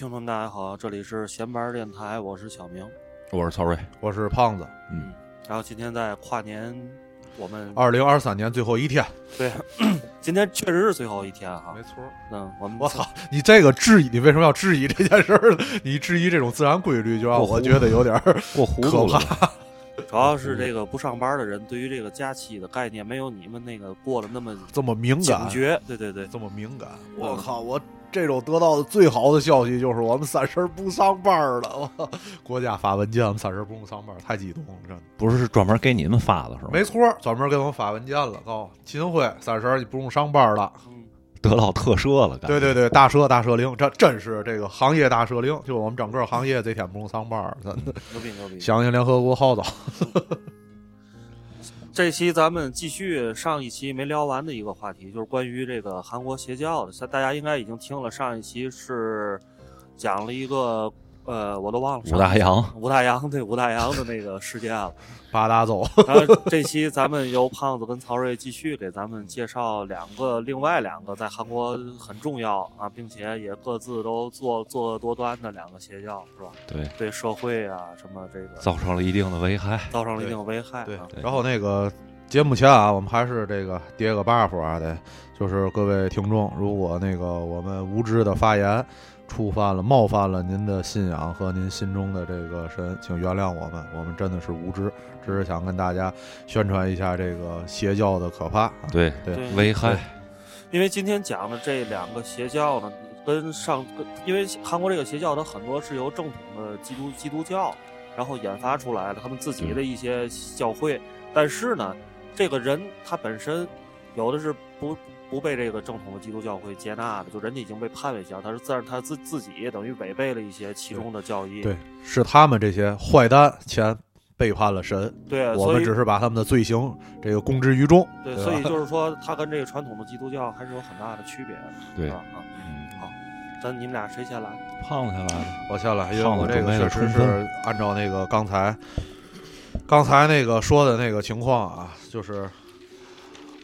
哎，听众们大家好，这里是闲班电台，我是小明，我是曹睿，我是胖子。嗯，然后今天在跨年，我们二零二三年最后一天，对，今天确实是最后一天哈。没错。嗯，我们我操，你这个质疑，你为什么要质疑这件事儿呢？你质疑这种自然规律，就让我觉得有点 过糊涂了。主要是这个不上班的人，对于这个假期的概念没有你们那个过得那么这么敏感、警觉。对对对，这么敏感。我靠，我这种得到的最好的消息就是我们三十不上班了。国家发文件，我们三十不用上班，太激动了，真的。不是专门给你们发的是吗？没错，专门给我们发文件了，告诉秦晖三十你不用上班了。得到特赦了，对对对，大赦大赦令，这真是这个行业大赦令，就我们整个行业这天不用上班，真的牛逼牛逼！响应联合国号召。这期咱们继续上一期没聊完的一个话题，就是关于这个韩国邪教的。大家应该已经听了，上一期是讲了一个。呃，我都忘了。武大洋，武大洋对武大洋的那个事件了。八大洲。然后这期咱们由胖子跟曹睿继续给咱们介绍两个，另外两个在韩国很重要啊，并且也各自都做作恶多端的两个邪教，是吧？对，对社会啊什么这个造成了一定的危害，造成了一定的危害。对，然后那个节目前啊，我们还是这个叠个 buff 啊，得就是各位听众，如果那个我们无知的发言。触犯了、冒犯了您的信仰和您心中的这个神，请原谅我们，我们真的是无知，只是想跟大家宣传一下这个邪教的可怕。对对，危害。因为今天讲的这两个邪教呢，跟上跟，因为韩国这个邪教它很多是由正统的基督基督教，然后研发出来的他们自己的一些教会，但是呢，这个人他本身有的是不。不被这个正统的基督教会接纳的，就人家已经被判为邪教，他是自然他自自己等于违背了一些其中的教义。对，是他们这些坏蛋前背叛了神。对，我们只是把他们的罪行这个公之于众。对，所以就是说，他跟这个传统的基督教还是有很大的区别的。对啊，嗯，好，咱你们俩谁先来？胖子先来，我先来，因为我这个确实是按照那个刚才刚才那个说的那个情况啊，就是。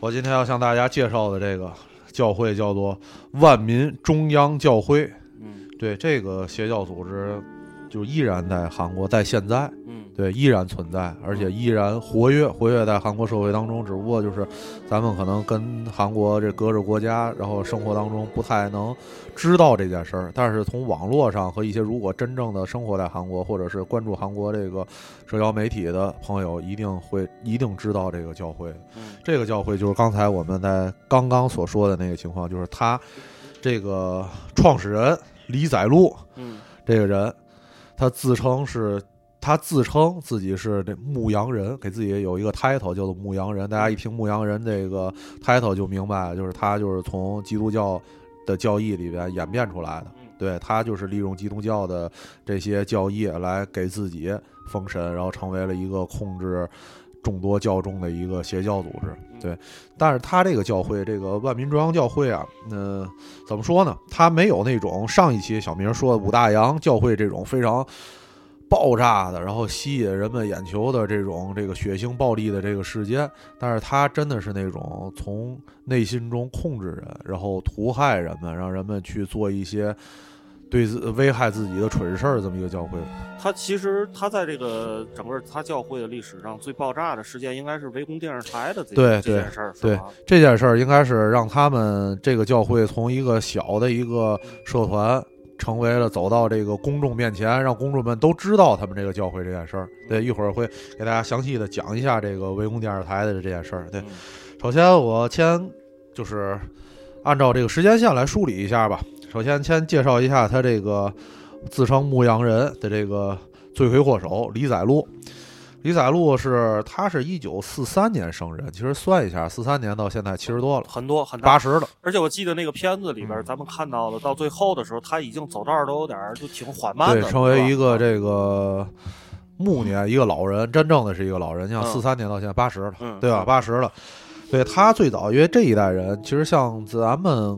我今天要向大家介绍的这个教会叫做万民中央教会。嗯，对，这个邪教组织就依然在韩国，在现在，嗯，对，依然存在，而且依然活跃，活跃在韩国社会当中。只不过就是咱们可能跟韩国这隔着国家，然后生活当中不太能知道这件事儿。但是从网络上和一些如果真正的生活在韩国，或者是关注韩国这个社交媒体的朋友，一定会一定知道这个教会。这个教会就是刚才我们在刚刚所说的那个情况，就是他这个创始人李载禄，嗯，这个人，他自称是，他自称自己是这牧羊人，给自己有一个 title 叫做牧羊人。大家一听牧羊人这个 title 就明白，就是他就是从基督教的教义里边演变出来的。对他就是利用基督教的这些教义来给自己封神，然后成为了一个控制。众多教众的一个邪教组织，对，但是他这个教会，这个万民中央教会啊，嗯，怎么说呢？他没有那种上一期小明说的五大洋教会这种非常爆炸的，然后吸引人们眼球的这种这个血腥暴力的这个事件，但是他真的是那种从内心中控制人，然后屠害人们，让人们去做一些。对自危害自己的蠢事儿，这么一个教会。他其实他在这个整个他教会的历史上最爆炸的事件，应该是围攻电视台的这件事儿。对这件事儿，应该是让他们这个教会从一个小的一个社团，成为了走到这个公众面前，让公众们都知道他们这个教会这件事儿。对，一会儿会给大家详细的讲一下这个围攻电视台的这件事儿。对，首先我先就是按照这个时间线来梳理一下吧。首先，先介绍一下他这个自称牧羊人的这个罪魁祸首李载禄。李载禄是他是一九四三年生人，其实算一下，四三年到现在七十多了，很多很八十了。而且我记得那个片子里边，咱们看到了到最后的时候，他已经走道都有点就挺缓慢的，对，成为一个这个暮年一个老人，真正的是一个老人。像四三年到现在八十了，对吧？八十了。对他最早，因为这一代人其实像咱们。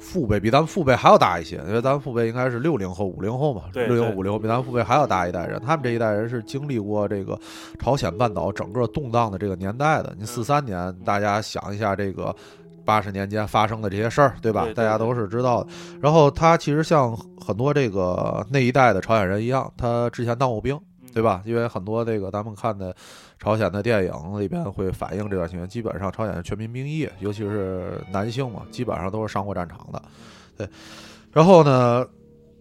父辈比咱们父辈还要大一些，因为咱们父辈应该是六零后、五零后嘛，六零五零后比咱们父辈还要大一代人。他们这一代人是经历过这个朝鲜半岛整个动荡的这个年代的。你四三年，大家想一下这个。八十年间发生的这些事儿，对吧？对对大家都是知道的。然后他其实像很多这个那一代的朝鲜人一样，他之前当过兵，对吧？因为很多这个咱们看的朝鲜的电影里边会反映这段情况，基本上朝鲜是全民兵役，尤其是男性嘛，基本上都是上过战场的。对，然后呢，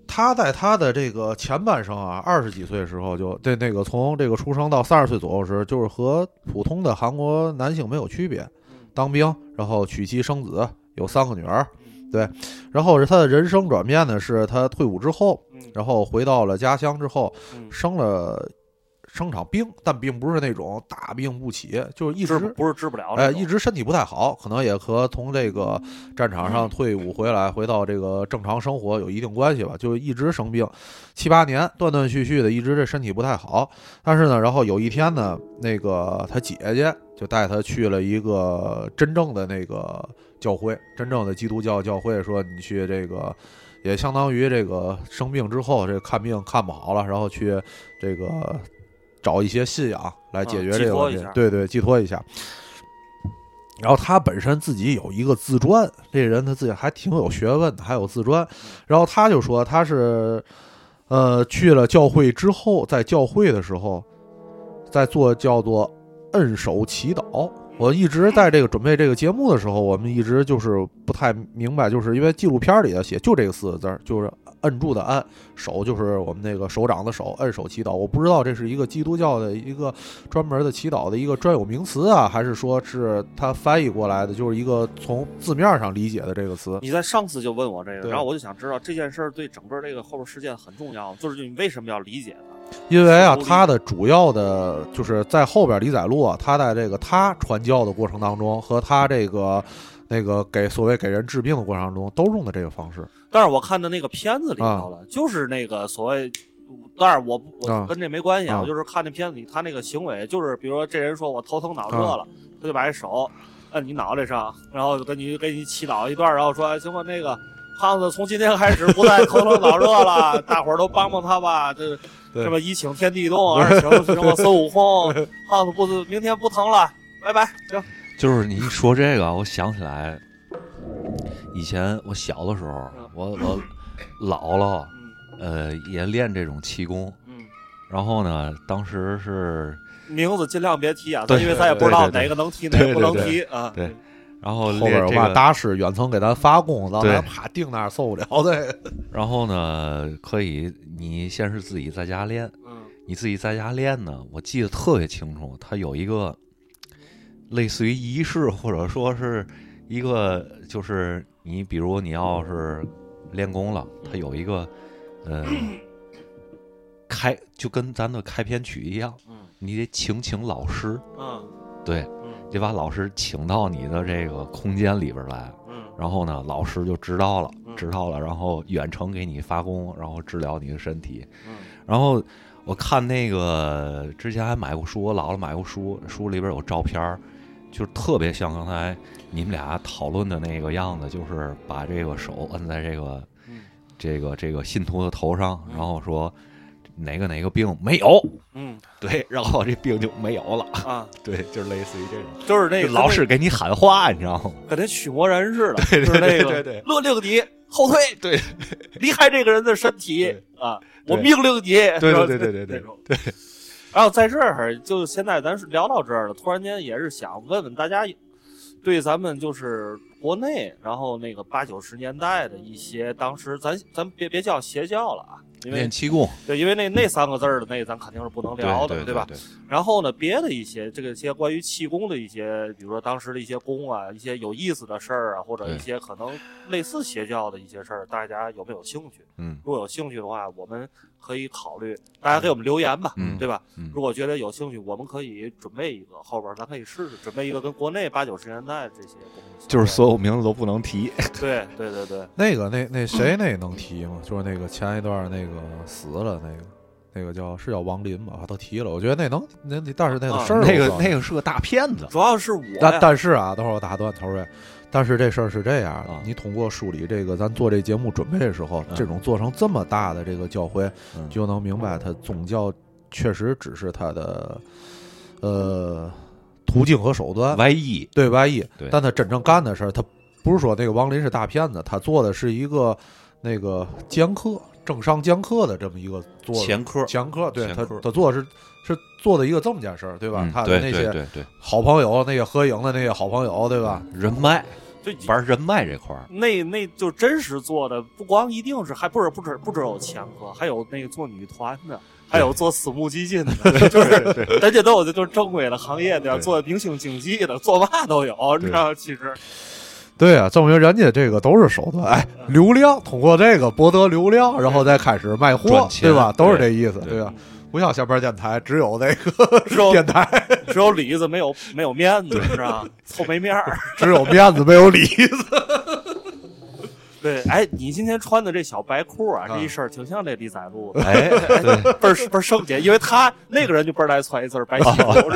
他在他的这个前半生啊，二十几岁的时候就对那个从这个出生到三十岁左右时，就是和普通的韩国男性没有区别，当兵，然后娶妻生子，有三个女儿。对，然后是他的人生转变呢，是他退伍之后，嗯。然后回到了家乡之后，嗯，生了生场病，但并不是那种大病不起，就是一直不不是治不了那哎，一直身体不太好，可能也和从这个战场上退伍回来，回到这个正常生活有一定关系吧。就一直生病，七八年，断断续续的，一直这身体不太好。但是呢，然后有一天呢，那个他姐姐就带他去了一个真正的那个教会，真正的基督教教会，说你去这个。也相当于这个生病之后，这个看病看不好了，然后去这个找一些信仰来解决这个问。题对对，寄托一下。然后他本身自己有一个自传，这人他自己还挺有学问的，还有自传。然后他就说他是，呃，去了教会之后，在教会的时候，在做叫做摁手祈祷。我一直在这个准备这个节目的时候，我们一直就是不太明白，就是因为纪录片里头写就这个四个字儿，就是摁住的摁，手就是我们那个手掌的手，摁手祈祷。我不知道这是一个基督教的一个专门的祈祷的一个专有名词啊，还是说是它翻译过来的，就是一个从字面上理解的这个词。你在上次就问我这个，然后我就想知道这件事儿对整个这个后边事件很重要，就是你为什么要理解它？因为啊，他的主要的就是在后边李载禄啊，他在这个他传教的过程当中，和他这个那个给所谓给人治病的过程当中，都用的这个方式。但是我看的那个片子里啊头了，就是那个所谓，但是我我啊。跟这没关系啊我就是看那片子里他那个行为，就是比如说这人说我头疼脑热了，他就把这手摁你脑袋上，然后跟你给你祈祷一段，然后说哎行吧，那个胖子从今天开始不再头疼脑热了，大伙儿都帮帮他吧，这什么一请天地动，二请什么孙悟空，胖子不明天不疼了，拜拜，行，就是你一说这个，我想起来，以前我小的时候，我我姥姥嗯呃也练这种气功，嗯。然后呢，当时是名字尽量别提啊，对因为咱也不知道哪个能提，哪个不能提啊。对然后后边有嘛练这个，大师远程给咱发功，让对咱啪定那儿受不了的。然后呢，可以你先是自己在家练，嗯你自己在家练呢，我记得特别清楚，它有一个类似于仪式，或者说是一个，就是你比如你要是练功了，它有一个，呃，开就跟咱的开篇曲一样，嗯。你得请请老师，嗯。对，嗯。得把老师请到你的这个空间里边来，嗯。然后呢，老师就知道了，嗯。知道了，然后远程给你发功，然后治疗你的身体。嗯。然后我看那个之前还买过书，我姥姥买过书，书里边有照片儿，就是特别像刚才你们俩讨论的那个样子，就是把这个手摁在这个嗯。这个这个信徒的头上，然后说哪个哪个病没有，嗯。对，然后这病就没有了，啊，对，就是类似于这种，就是那个老师给你喊话，你知道吗？跟那驱魔人似的，对对对对对。勒令你后退，对，离开这个人的身体啊，我命令你，对对对对对对。对然后在这儿，就现在咱是聊到这儿了，突然间也是想问问大家，对咱们就是国内，然后那个八九十年代的一些，当时咱咱别别叫邪教了啊，因为练气功，对，因为那那三个字儿的那咱肯定是不能聊的，吧？对吧，然后呢，别的一些这个些关于气功的一些，比如说当时的一些功啊，一些有意思的事儿啊，或者一些可能类似邪教的一些事儿，大家有没有兴趣？嗯如果有兴趣的话，我们可以考虑，大家给我们留言吧，嗯对吧？嗯如果觉得有兴趣，我们可以准备一个，后边咱可以试试准备一个跟国内八九十年代这些东西，就是所有名字都不能提，对对对对，那个那那谁那能提吗？就是那个前一段那个死了那个。那个叫是叫王林吧，他提了，我觉得那能那那但是那个啊事儿、那个那个是个大骗子，主要是我但，但是啊，等会儿我打断曹瑞，但是这事儿是这样的，啊。你通过梳理这个，咱做这节目准备的时候，嗯。这种做成这么大的这个教会，嗯。就能明白他宗教确实只是他的呃途径和手段，外衣，对外衣对，但他真正干的事儿，他不是说那个王林是大骗子，他做的是一个那个剑客，政商剑客的这么一个做的前科，前科，对他他做的是是做的一个这么件事儿，对吧？他的那些对对对，好朋友，那些合影的那些好朋友，对吧？人脉就玩人脉这块儿，那那就真实做的，不光一定是，还不是不止不只有前科，还有那个做女团的，还有做私募基金的，就是 人家都有就是正规的行业的，对。做明星经济的，做嘛都有，你知道？其实对啊，证明人家这个都是手段，哎，流量通过这个博得流量，然后再开始卖货对吧？都是这意思，对对吧？不像下边电台只有那个 电台，只有里子没有没有面子，是吧？凑没面儿。只有面子没有里子。对，哎，你今天穿的这小白裤啊，啊这一身儿挺像这李宰路的，哎，对倍儿倍儿圣洁，因为他那个人就倍儿爱穿一身白西服，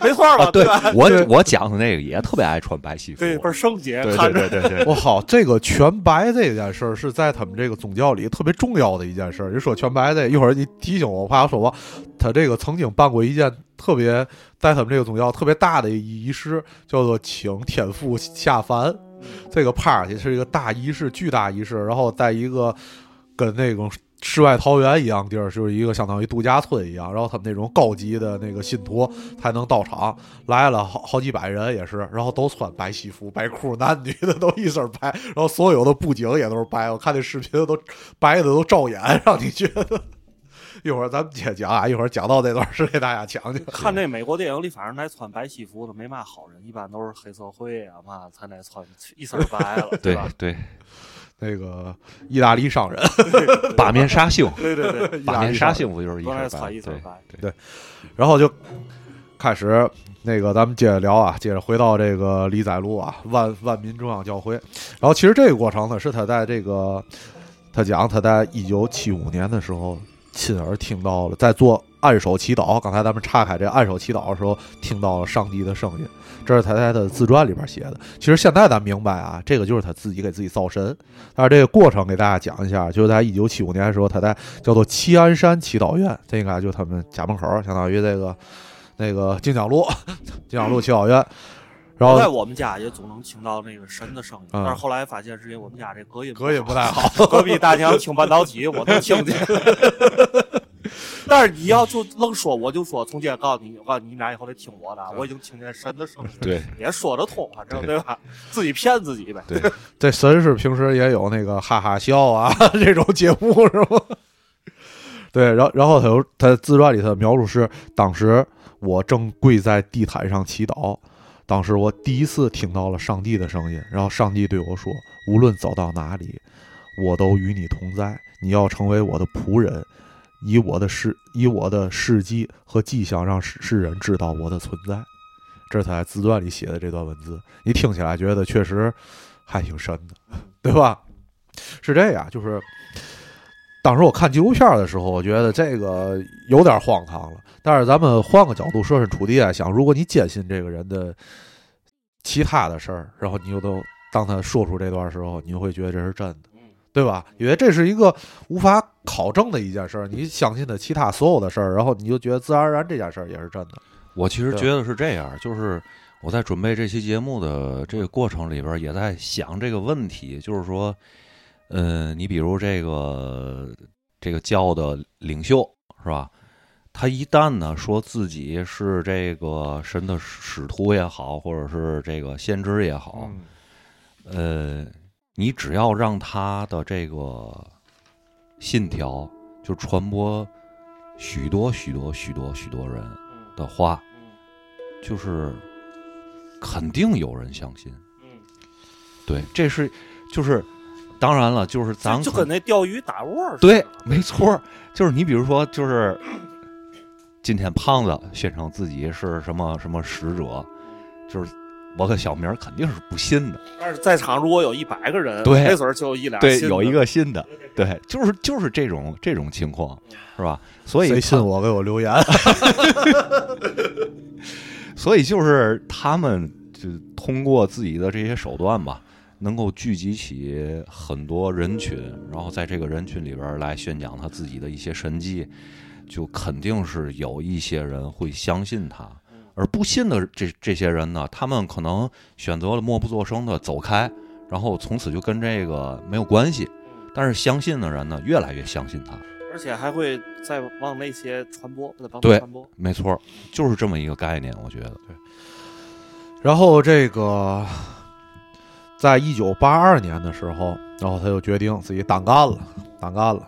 没错吧？啊，对吧？我我讲的那个也特别爱穿白西服，对，倍儿圣洁，对对对对对，我靠，这个全白这件事儿是在他们这个宗教里特别重要的一件事儿。你说全白这，一会儿你提醒我，我怕我说忘，他这个曾经办过一件特别在他们这个宗教特别大的一仪式，叫做请天父下凡。这个 party 是一个大仪式，巨大仪式，然后在一个跟那种世外桃源一样地儿，就是一个相当于度假村一样，然后他们那种高级的那个信徒才能到场，来了好好几百人也是，然后都穿白西服、白裤，男女的都一身白，然后所有的布景也都是白，我看那视频都白的都照眼，让你觉得。一会儿咱们接着讲啊，一会儿讲到这段是给大家讲讲。看这美国电影里，反正来穿白西服的没嘛好人，一般都是黑社会啊嘛，才来穿一身白了，对吧？对，那个意大利商人，八面杀星，对对对，八面杀星不就是一身白穿一身对。然后就开始那个咱们接着聊啊，接着回到这个李载路啊，万万民中央教会。然后其实这个过程呢，是他在这个他讲他在一九七五年的时候亲耳听到了，在做按手祈祷。刚才咱们岔开这按手祈祷的时候，听到了上帝的声音，这是他在他的自传里边写的。其实现在咱明白啊，这个就是他自己给自己造神。但是这个过程给大家讲一下，就是在一九七五年的时候，他在叫做齐安山祈祷院，这应该就他们家门口，相当于这个那个金江路金江路祈祷院。然后在我们家也总能听到那个神的声音，嗯但是后来发现是因为我们家这隔音隔音不太好，隔壁大娘听半导体，我能听见。但是你要就愣说，我就说，从今天告诉你，我告诉你，你俩以后得听我的，我已经听见神的声音，对也说得通，反正对对吧？自己骗自己呗。对这神是平时也有那个哈哈笑啊 这种节目是吗？对，然后然后他有他自传里头描述是，当时我正跪在地毯上祈祷，当时我第一次听到了上帝的声音，然后上帝对我说：“无论走到哪里，我都与你同在，你要成为我的仆人，以我的事以我的事迹和迹象让世世人知道我的存在。”这是他在自传里写的这段文字，你听起来觉得确实还挺深的，对吧？是这样，就是当时我看纪录片的时候，我觉得这个有点荒唐了。但是咱们换个角度，设身处地来想，如果你坚信这个人的其他的事儿，然后你又都当他说出这段时候，你就会觉得这是真的，对吧？因为这是一个无法考证的一件事儿，你相信的其他所有的事儿，然后你就觉得自然而然这件事儿也是真的。我其实觉得是这样，就是我在准备这期节目的这个过程里边，也在想这个问题，就是说，呃，你比如这个这个教的领袖是吧？他一旦呢说自己是这个神的使徒也好，或者是这个先知也好，嗯呃，你只要让他的这个信条就传播许多许多许多许多人嗯的话，嗯就是肯定有人相信。嗯，对，这是就是当然了，就是咱就就跟那钓鱼打窝似的。对，没错儿，就是你比如说，就是今天胖子宣称自己是什么什么使者，就是我跟小明儿肯定是不信的。但是在场如果有一百个人，对没准儿就一两对，有一个信的，对，就是就是这种这种情况，是吧？所以谁信我给我留言。所以就是他们就通过自己的这些手段吧，能够聚集起很多人群，然后在这个人群里边来宣讲他自己的一些神迹，就肯定是有一些人会相信他，而不信的这这些人呢，他们可能选择了默不作声的走开，然后从此就跟这个没有关系。但是相信的人呢，越来越相信他，而且还会再往那些传播，再帮对传播。没错，就是这么一个概念，我觉得。对然后这个，在一九八二年的时候，然后他就决定自己单干了，单干了，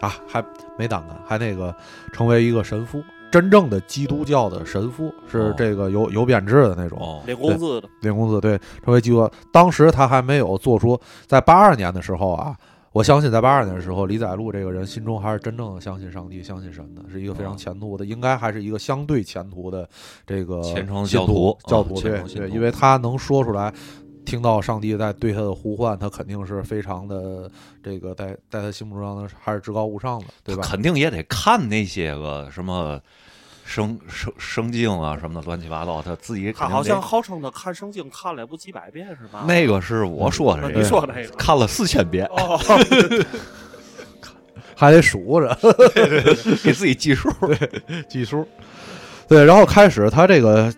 啊，还没单干，还那个成为一个神父，真正的基督教的神父，是哦这个有有编制的那种。哦，领工资的，领工资对，成为基督教。当时他还没有做出，在八二年的时候啊，我相信在八二年的时候，李载禄这个人心中还是真正的相信上帝、相信神的，是一个非常哦前途的，应该还是一个相对前途的这个虔诚教徒教徒对对，因为他能说出来。听到上帝在对他的呼唤，他肯定是非常的这个在在他心目中呢还是至高无上的，对吧？肯定也得看那些个什么圣圣圣经啊什么的乱七八糟，他自己他好像号称他看圣经看了也不几百遍是吧？那个是我说的你说那个看了四千遍，哦，还得数着，给自己计数。计数。对，然后开始他这个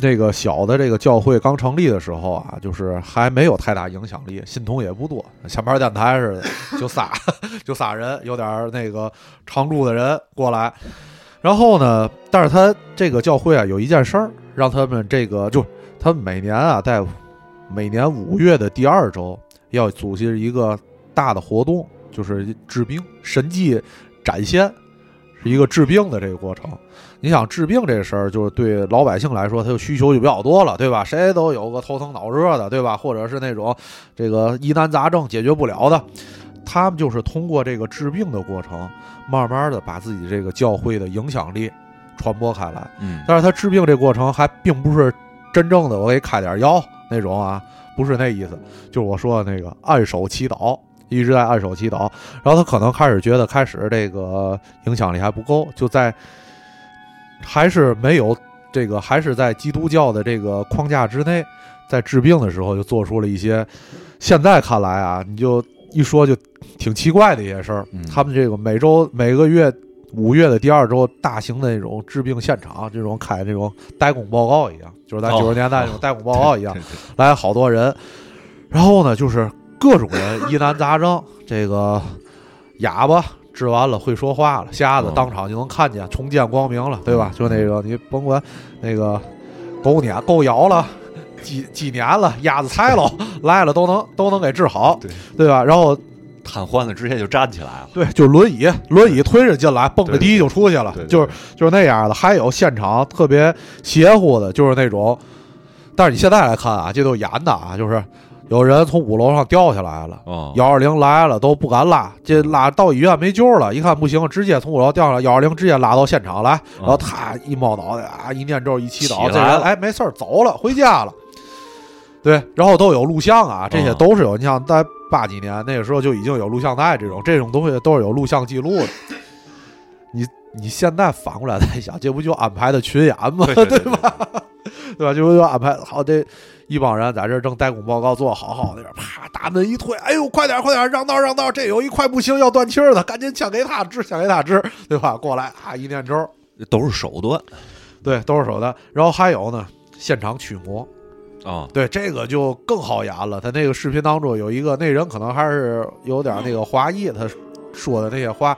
这个小的这个教会刚成立的时候啊，就是还没有太大影响力，信徒也不多，前面电台似的，就仨就仨人，有点那个常住的人过来。然后呢，但是他这个教会啊，有一件事儿让他们这个就他每年啊，在每年五月的第二周要组织一个大的活动，就是治病神迹展现，是一个治病的这个过程。你想治病这事儿，就是对老百姓来说，他就需求就比较多了，对吧？谁都有个头疼脑热的，对吧？或者是那种这个疑难杂症解决不了的，他们就是通过这个治病的过程，慢慢的把自己这个教会的影响力传播开来。嗯，但是他治病这过程还并不是真正的我给开点药那种啊，不是那意思，就是我说的那个按手祈祷，一直在按手祈祷。然后他可能开始觉得开始这个影响力还不够，就在还是没有这个，还是在基督教的这个框架之内，在治病的时候就做出了一些现在看来啊，你就一说就挺奇怪的一些事儿。嗯。他们这个每周每个月五月的第二周，大型的那种治病现场，这种开这种代工报告一样，就是在哦。九十年代那种代工报告一样，来好多人，然后呢，就是各种人疑难杂症，这个哑巴治完了会说话了，瞎子哦当场就能看见，重见光明了，对吧？就那个你甭管那个狗撵狗咬了。几几年了，鸭子踩了，来了都能都能给治好，对对吧？然后瘫痪了直接就站起来了。对，就是轮椅，轮椅推着进来，蹦着对迪就出去了，对对就是就是那样的。还有现场特别邪乎的，就是那种，但是你现在来看啊，这都演的啊，就是有人从五楼上掉下来了。哦，幺二零来了都不敢拉，这拉到医院没救了，一看不行，直接从五楼掉下来，幺二零直接拉到现场来，然后他一猫脑袋啊，一念咒一祈祷，这人哎没事儿走了，回家了。对，然后都有录像啊，这些嗯都是有。你像在八几年那个时候就已经有录像带这种这种东西都是有录像记录的。你你现在反过来再想，这不就安排的群演吗？对吧？对吧？这不就安排好这一帮人在这儿正代工报告做好好的，啪大门一推，哎呦，快点快点，让道让道，这有一块不行要断气儿的，赶紧抢给他治，抢给他治，对吧？过来啊，一念咒，都是手段对，都是手段。然后还有呢，现场驱魔，啊。对这个就更好演了。他那个视频当中有一个那人可能还是有点那个华裔，他说的那些话。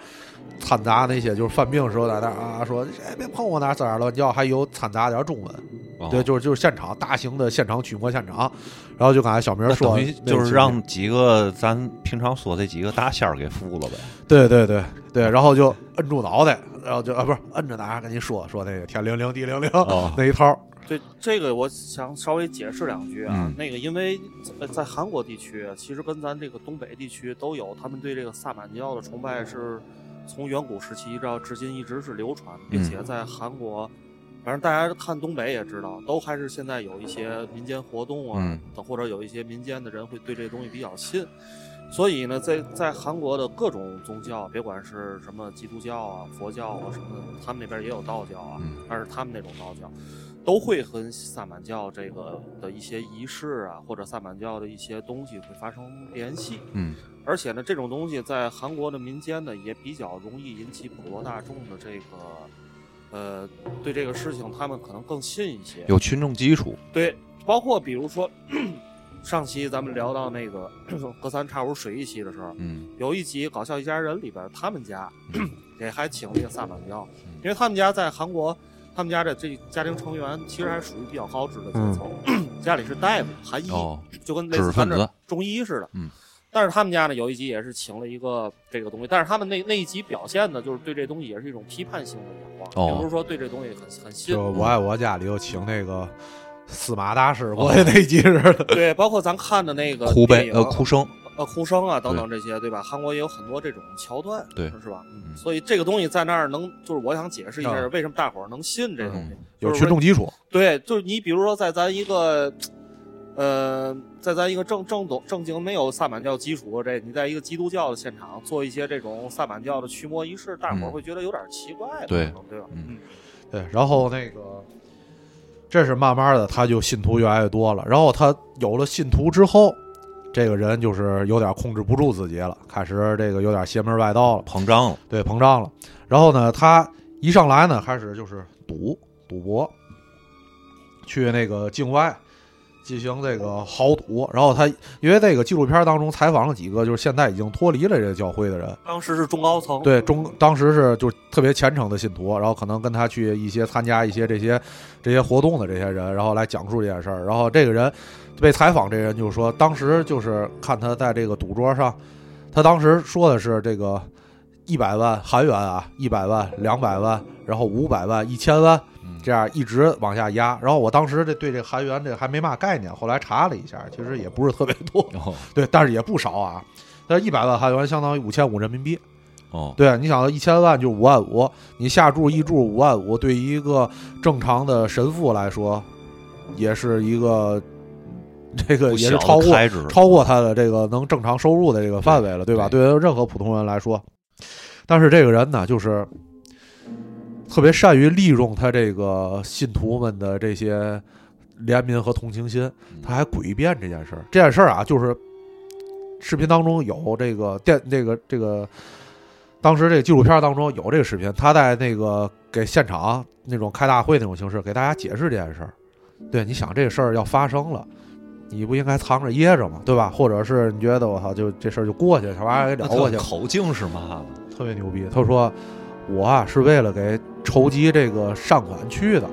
掺杂那些就是犯病的时候在那啊说，哎别碰我那儿滋儿乱叫，还有掺杂点中文，哦对，就是就是现场大型的现场驱魔现场，然后就刚才小明说就是让几个咱平常说这几个大仙儿给服了呗。对对对对，然后就摁住脑袋，然后就啊不是摁着哪儿跟你说说那个天灵灵地灵灵、哦 那一套，对这个，我想稍微解释两句啊。嗯那个，因为在在韩国地区，其实跟咱这个东北地区都有，他们对这个萨满教的崇拜是从远古时期一直到至今一直是流传，并且在韩国，反正大家看东北也知道，都还是现在有一些民间活动啊，嗯或者有一些民间的人会对这东西比较信。所以呢，在在韩国的各种宗教，别管是什么基督教啊、佛教啊什么的，他们那边也有道教啊，嗯但是他们那种道教，都会和萨满教这个的一些仪式啊，或者萨满教的一些东西会发生联系。嗯而且呢，这种东西在韩国的民间呢，也比较容易引起普罗大众的这个，呃，对这个事情他们可能更信一些。有群众基础。对，包括比如说，上期咱们聊到那个 隔三差五水一期的时候，嗯有一集《搞笑一家人》里边，他们家 也还请了一个萨满教，嗯因为他们家在韩国，他们家的这家庭成员其实还属于比较高知的阶层，家里是大夫、韩医，哦，就跟类似咱这中医似的。嗯。但是他们家呢，有一集也是请了一个这个东西，但是他们那那一集表现的就是对这东西也是一种批判性的眼光，哦并不是说对这东西很很信就。我爱我家里又请那个司马大师过去那集似的。对，包括咱看的那个哭悲呃哭声，呃哭声啊等等这些，对吧？韩国也有很多这种桥段，对是吧？嗯所以这个东西在那儿能，就是我想解释一下啊为什么大伙儿能信这东西，有就是群众基础，对，就是你比如说在咱一个，呃，在咱一个正正懂正经没有萨满教基础这，你在一个基督教的现场做一些这种萨满教的驱魔仪式，大伙儿嗯会觉得有点奇怪的，对对吧？嗯对，然后那个，这是慢慢的，他就信徒越来越多了。然后他有了信徒之后，这个人就是有点控制不住自己了，开始这个有点邪门外道了，膨胀了，对，膨胀了。然后呢，他一上来呢，开始就是赌赌博，去那个境外进行这个豪赌。然后他因为这个纪录片当中采访了几个就是现在已经脱离了这个教会的人，当时是中高层，对中当时是就是特别虔诚的信徒，然后可能跟他去一些参加一些这些这些活动的这些人，然后来讲述这件事儿。然后这个人被采访，这人就说，当时就是看他在这个赌桌上，他当时说的是这个一百万韩元啊，一百万、两百万，然后五百万、一千万，嗯这样一直往下压。然后我当时这对这韩元这还没嘛概念，后来查了一下，其实也不是特别多，哦对，但是也不少啊。但一百万韩元相当于五千五人民币。哦，对，你想一千万就五万五，你下注一注五万五，对于一个正常的神父来说，也是一个这个也是超过，超过他的这个能正常收入的这个范围了，对吧？对对于任何普通人来说，但是这个人呢，就是特别善于利用他这个信徒们的这些怜悯和同情心，嗯他还诡辩这件事儿。这件事儿啊，就是视频当中有这个电这个这个，当时这个纪录片当中有这个视频，他在那个给现场那种开大会那种形式给大家解释这件事儿。对，你想这个事儿要发生了。你不应该藏着掖着吗？对吧？或者是你觉得我操，就这事儿就过去了，小玩意儿给那了过去了，口径是嘛呢？特别牛逼。他说：“我啊是为了给筹集这个善款去的，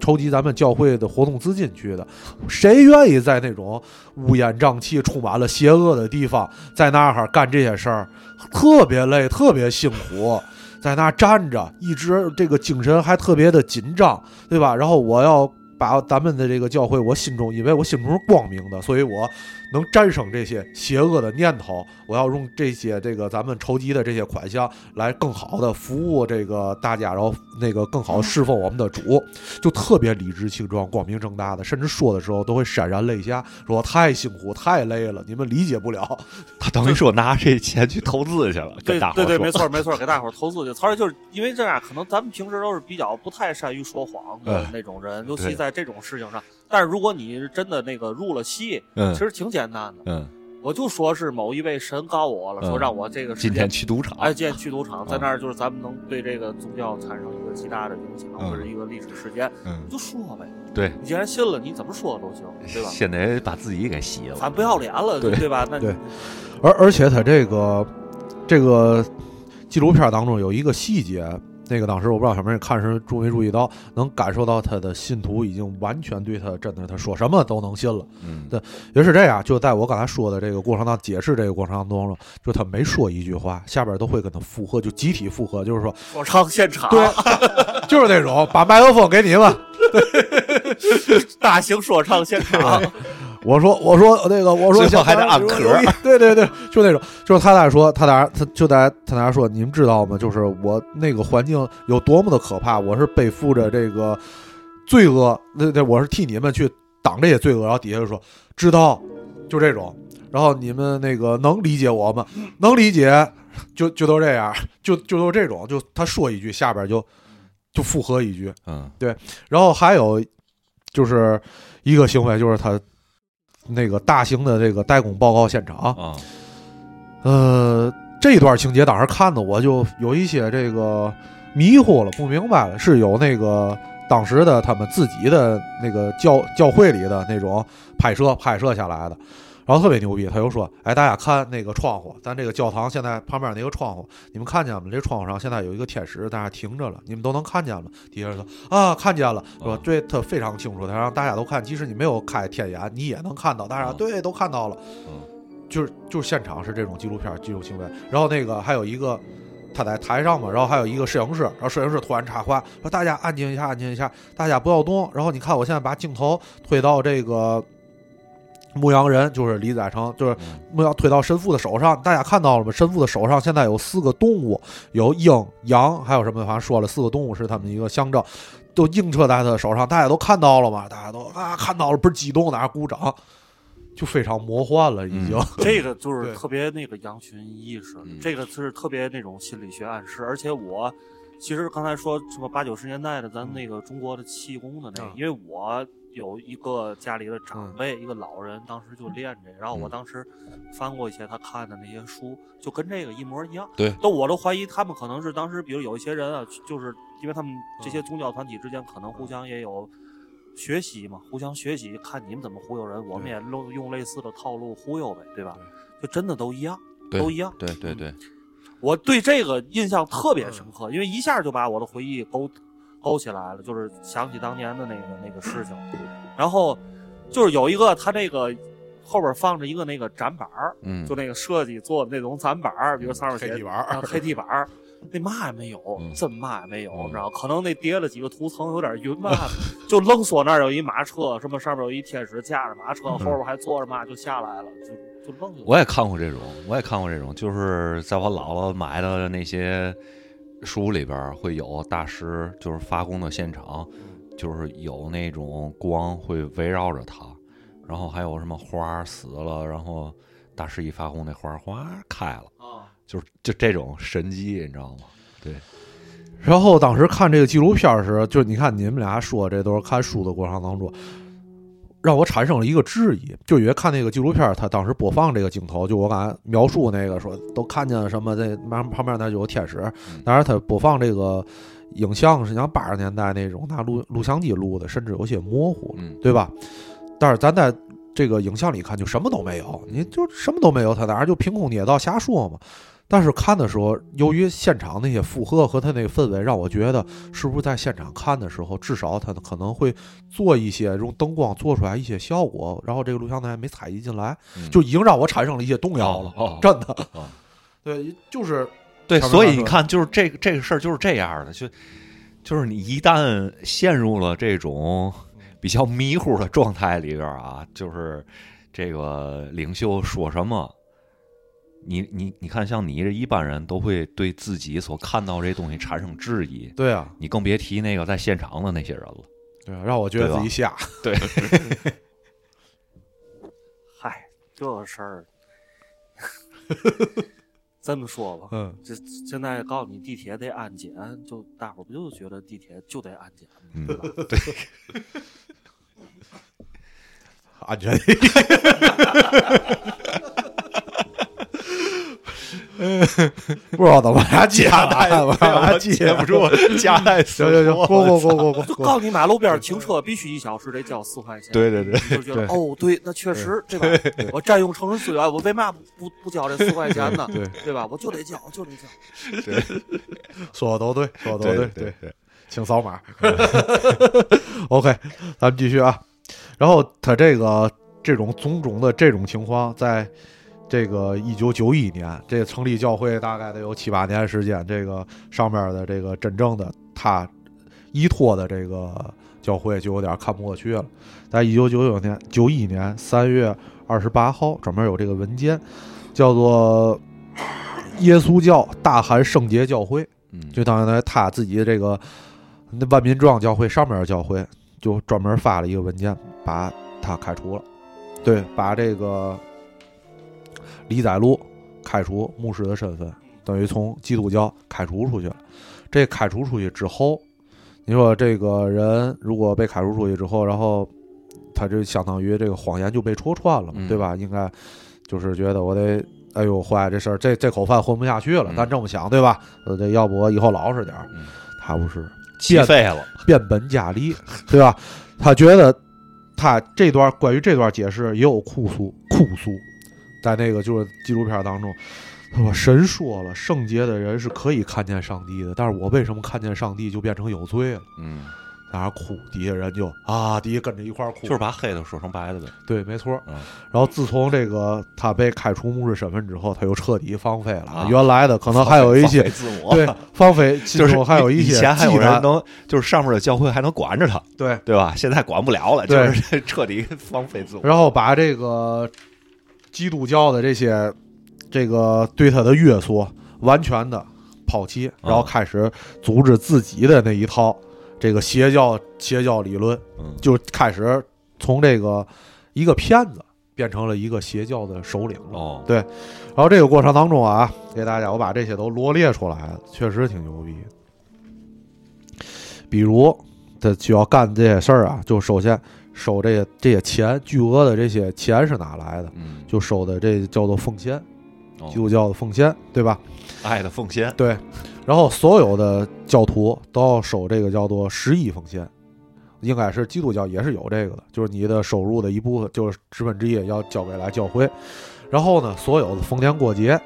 筹集咱们教会的活动资金去的。谁愿意在那种乌烟瘴气、充满了邪恶的地方，在那儿干这些事儿？特别累，特别辛苦。”在那儿站着，一直这个精神还特别的紧张，对吧？然后我要把咱们的这个教会，我心中因为我心中是光明的，所以我能战胜这些邪恶的念头。我要用这些这个咱们筹集的这些款项来更好的服务这个大家，然后那个更好地侍奉我们的主，就特别理直气壮、光明正大的，甚至说的时候都会潸然泪下，说太辛苦、太累了，你们理解不了。他等于说拿这钱去投资去了，对对对，跟大伙儿说没错没错，给大伙儿投资去。而且就是因为这样，可能咱们平时都是比较不太善于说谎的嗯那种人，尤其在这种事情上。但是如果你是真的那个入了戏，嗯。其实挺简单的。嗯，我就说是某一位神告我了，嗯。说让我这个时今天间去赌场，哎，今天去赌场，在嗯那儿就是咱们能对这个宗教产生一个极大的影响，嗯。或者一个历史事件，嗯。你，就说呗。对，你既然信了，你怎么说都行，对吧？先得把自己给洗了，咱不要脸了，对。对吧？那对。而而且他这个这个纪录片当中有一个细节，那个当时我不知道小妹看时注没注意到，能感受到他的信徒已经完全对他真的他说什么都能信了。嗯，对也是这样，就在我刚才说的这个过程当解释这个过程当中，就他每说一句话，下边都会跟他附和，就集体附和，就是说，说唱现场，对，就是那种把麦克风给你们，大型说唱现场，我说我说那个我说最后还得按壳对对对，就那种，就是他在说他在他就在他在说，你们知道吗？就是我那个环境有多么的可怕，我是背负着这个罪恶，那那我是替你们去挡这些罪恶，然后底下就说知道，就这种，然后你们那个能理解我吗？能理解，就就都这样，就就都这种，就他说一句，下边就就附和一句，嗯，对。然后还有就是一个行为，就是他那个大型的这个代工报告现场，啊，呃，这段情节当时看的我就有一些这个迷糊了，不明白了，是有那个当时的他们自己的那个教教会里的那种拍摄拍摄下来的。然后特别牛逼，他又说：“哎，大家看那个窗户，咱这个教堂现在旁边那个窗户，你们看见了吗？这窗户上现在有一个天使在那停着了，你们都能看见吗。”底下人说：“啊，看见了。”说：“对，他非常清楚，他让大家都看，即使你没有开天眼，你也能看到。大家对都看到了，就是就是现场是这种纪录片记录行为。然后那个还有一个他在台上嘛，然后还有一个摄影师，然后摄影师突然插话说：“大家安静一下，安静一下，大家不要动。”然后你看，我现在把镜头推到这个。牧羊人就是李载成，就是牧羊推到神父的手上。大家看到了吗？神父的手上现在有四个动物，有鹰、羊，还有什么？反正说了四个动物是他们一个象征，都映射在他的手上。大家都看到了吗？大家都啊看到了，不是激动，在那鼓掌，就非常魔幻了，已经。这个就是特别那个羊群意识，这个是特别那种心理学暗示。而且我其实刚才说什么八九十年代的咱那个中国的气功的那个，因为我。有一个家里的长辈，一个老人，当时就练这，然后我当时翻过一些他看的那些书，就跟这个一模一样。对，都我都怀疑他们可能是当时，比如有一些人啊，就是因为他们这些宗教团体之间可能互相也有学习嘛，互相学习，看你们怎么忽悠人，我们也用用类似的套路忽悠呗，对吧？就真的都一样，都一样。对对对，我对这个印象特别深刻，因为一下就把我的回忆勾。勾起来了，就是想起当年的那个那个事情，然后就是有一个他这个后边放着一个那个展板儿，嗯，就那个设计做的那种展板儿，比如上面写黑地板黑地板儿，那嘛也没有，真嘛也没有，你知道？可能那叠了几个图层有点晕嘛，就愣说那儿有一马车，什么上面有一天使驾着马车，后边还坐着嘛，就下来了，就就愣。我也看过这种，我也看过这种，就是在我姥姥买的那些。书里边会有大师，就是发功的现场，就是有那种光会围绕着他，然后还有什么花死了，然后大师一发功，那花哗开了，就是就这种神迹，你知道吗？对。然后当时看这个纪录片时，就你看你们俩说这都是看书的过程当中。让我产生了一个质疑，就因为看那个纪录片，他当时播放这个镜头，就我刚才描述那个说都看见了什么，那旁旁边那就有天使。当然，他播放这个影像是像八十年代那种拿录录像机录的，甚至有些模糊，对吧？但是咱在这个影像里看，就什么都没有，你就什么都没有，他当然就凭空捏造瞎说嘛。但是看的时候，由于现场那些负荷和他那个氛围，让我觉得是不是在现场看的时候，至少他可能会做一些用灯光做出来一些效果，然后这个录像带没采集进来，就已经让我产生了一些动摇了。真的，对，就是对，所以你看，就是这个这个事儿就是这样的，就就是你一旦陷入了这种比较迷糊的状态里边啊，就是这个领袖说什么。你你你看，像你这一般人都会对自己所看到这东西产生质疑。对啊，你更别提那个在现场的那些人了。对啊，让我觉得自己瞎。对。嗨，这事儿，这么说吧，嗯，这现在告诉你地铁得安检，就大伙儿不就觉得地铁就得安检，对吧？对。安全。不知道怎么还接带，我还接不住，夹带行行行，过过过过过。就告诉你，马路边停车必须一小时得交四块钱。对对对，就觉得哦，对，那确实，对吧？我占用城市资源，我为嘛不不交这四块钱呢？对对吧？我就得交，就得交。对，说的都对，说的都对对对，请扫码。OK，咱们继续啊。然后他这个这种种种的这种情况在。这个一九九一年，这个成立教会大概得有七八年时间。这个上面的这个真正的他依托的这个教会就有点看不过去了。在一九九九年九一年三月二十八号，专门有这个文件，叫做耶稣教大韩圣洁教会，就当于他自己这个那万民庄教会上面的教会，就专门发了一个文件，把他开除了。对，把这个。李载禄开除牧师的身份，等于从基督教开除出去了。这开除出去之后，你说这个人如果被开除出去之后，然后他就相当于这个谎言就被戳穿了，对吧？应该就是觉得我得，哎呦，坏这事儿，这这口饭混不下去了。咱这么想，对吧？呃，这要不我以后老实点儿。他不是，起飞了，变本加厉，对吧？他觉得他这段关于这段解释也有哭诉，哭诉，在那个就是纪录片当中，他说神说了，圣洁的人是可以看见上帝的，但是我为什么看见上帝就变成有罪了？嗯，在那哭，底下人就啊，底下跟着一块儿哭，就是把黑的说成白的呗。对，没错。嗯然后自从这个他被开除牧师身份之后，他又彻底放飞了。啊原来的可能还有一些对放飞，就是还有一些以前还有人能，就是上面的教会还能管着他，对，对吧？现在管不了了，就是 彻底放飞自我。然后把这个基督教的这些这个对他的约束完全的抛弃，然后开始组织自己的那一套这个邪教邪教理论，嗯，就开始从这个一个骗子变成了一个邪教的首领了。哦，对然后这个过程当中啊，给大家我把这些都罗列出来了，确实挺牛逼。比如他就要干这些事儿啊，就首先收这些这些钱，巨额的这些钱是哪来的？嗯，就收的这叫做奉献，哦基督教的奉献，对吧？爱的奉献，对。然后所有的教徒都要收这个叫做十一奉献，应该是基督教也是有这个的，就是你的收入的一部分，就是十分之一要交给来教会。然后呢，所有的逢年过节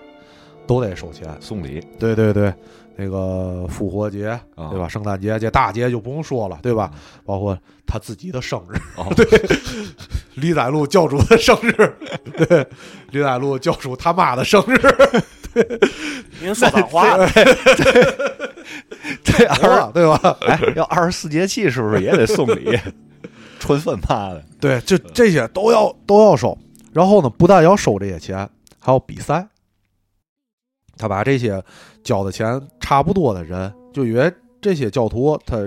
都得收钱。送礼，对对对，那个复活节，啊对吧？圣诞节这大节就不用说了，对吧？包括他自己的生日，哦，对，李载禄教主的生日，对，李载禄教主他妈的生日，对您说反话了，这好 二了，对吧？哎，要二十四节气是不是也得送礼？春分嘛的，对，就这些都要都要收。然后呢，不但要收这些钱，还要比赛。他把这些交的钱差不多的人，就因为这些教徒他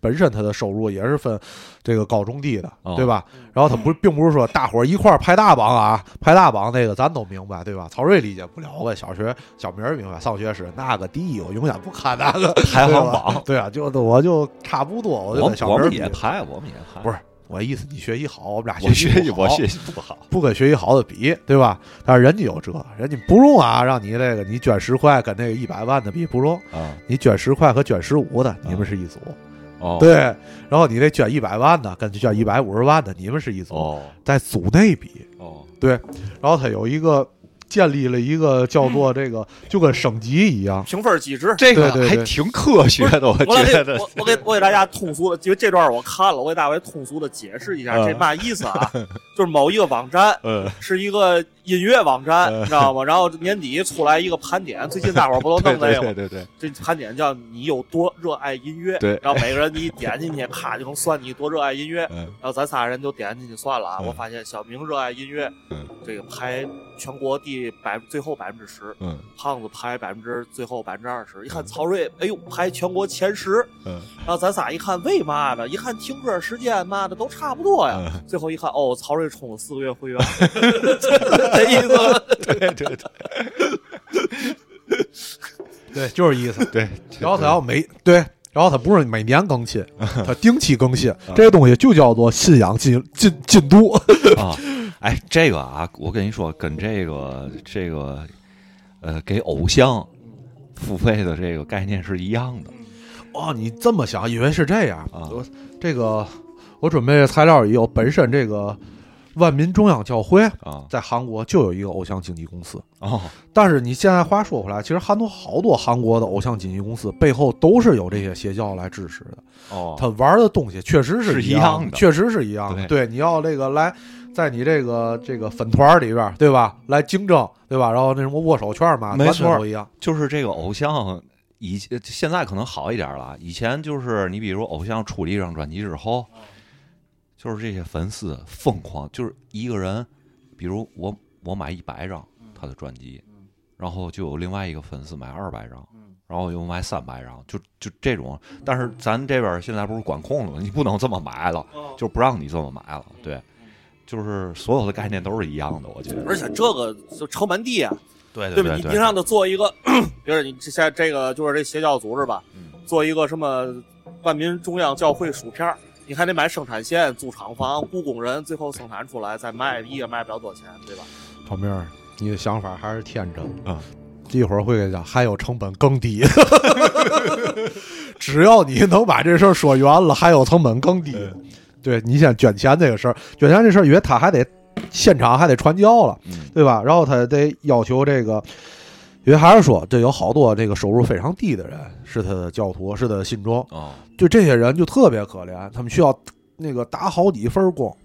本身他的收入也是分这个高中低的，哦对吧？然后他不并不是说大伙儿一块儿排大榜啊，排大榜那个咱都明白，对吧？曹睿理解不了，我小学小明儿明白，上学时那个第一我永远不看那个排行榜 对啊，就我就差不多，我就小明儿也排，我们也排，不是我意思，你学习好，我们俩我学习不好。我学习不好，不跟学习好的比，对吧？但是人家有这，人家不用啊，让你这个你捐十块跟那个一百万的比不用，啊，你捐十块和捐十五的你们是一组，哦，对。然后你这捐一百万的跟捐一百五十万的你们是一组，哦。在组内比，哦，然后他有一个建立了一个叫做这个就跟省级一样，评分机制。这个还挺科学的，我给我我给我给大家通俗的，因为这段我看了，我给大家通俗的解释一下嗯。这嘛意思啊？就是某一个网站嗯，是一个音乐网站，嗯你知道吗？然后年底出来一个盘点，最近大伙儿不都弄这个吗？对对对，这盘点叫你有多热爱音乐，对然后每个人你点进去，咔就能算你多热爱音乐。嗯然后咱仨人就点进去算了啊，嗯我发现小明热爱音乐，嗯这个排全国第百最后百分之十，嗯胖子排百分之最后百分之二十，一看嗯曹睿，哎呦排全国前十，嗯然后咱仨一看为嘛呢？一看听歌时间嘛的都差不多呀。嗯，最后一看，哦，曹睿充了四个月会员，这意思。对对对。对，就是意思。对，然后他要每对，然后他不是每年更新，他定期更新，嗯这个东西就叫做信仰进进进度。啊，哎，这个啊，我跟你说，跟这个这个呃，给偶像付费的这个概念是一样的。哦，你这么想，以为是这样。啊。我这个我准备的材料也有，本身这个万民中央教会啊。在韩国就有一个偶像经纪公司。哦，但是你现在话说回来，其实韩国好多韩国的偶像经纪公司背后都是有这些邪教来支持的。哦，他玩的东西确实一是一样的确实是一样的。对，你要这个来在你这个这个粉团里边，对吧？来竞争，对吧？然后那什么握手券嘛，没错都一样。就是这个偶像，以现在可能好一点了。以前就是你比如偶像出了一张专辑之后，就是这些粉丝疯狂，就是一个人，比如我我买一百张他的专辑，然后就有另外一个粉丝买二百张。然后又买三百张，就就这种，但是咱这边现在不是管控了吗？你不能这么买了，就不让你这么买了。对，就是所有的概念都是一样的，我觉得。而且这个就成本低啊，对对吧？你你让他做一个，比如你这现在这个就是这邪教组织吧，嗯做一个什么万民中央教会薯片儿你还得买生产线、租厂房、雇工人，最后生产出来再卖，一个卖不了多少钱，对吧？小明儿，你的想法还是天真啊。一会儿会给你讲，还有成本更低。只要你能把这事儿说圆了，还有成本更低。对你先捐钱这个事儿，捐钱这事儿，因为他还得现场还得传教了，嗯对吧？然后他得要求这个，因为还是说这有好多这个收入非常低的人是他的教徒，是他的信众，哦，就这些人就特别可怜，他们需要那个打好几份工，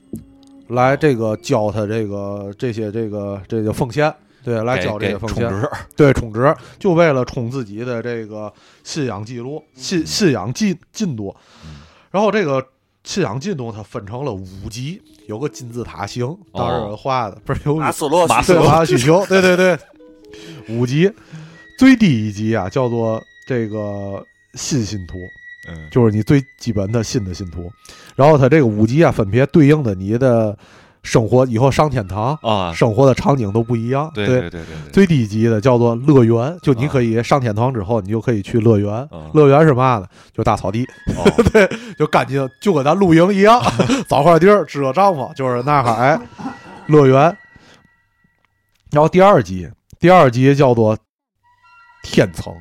来这个交他这个这些这个这个奉献，对，来给交这给些奉献，充值，对，充值，就为了充自己的这个信仰记录、信信仰进进度嗯。然后这个信仰进度它分成了五级，有个金字塔形，当时哦有画的，不是有马斯洛马需求对马需求，对对对，五级，最低一级啊，叫做这个信信徒，嗯就是你最基本的信的信徒。然后它这个五级啊，分别对应的你的生活以后上天堂啊，生活的场景都不一样。对对对对对，最低级的叫做乐园，就你啊可以上天堂之后，你就可以去乐园。嗯乐园是嘛呢？就大草地，哦就干净，就跟咱露营一样，找块地儿支个帐篷，就是那哈哎，乐园。然后第二级，第二级叫做天层，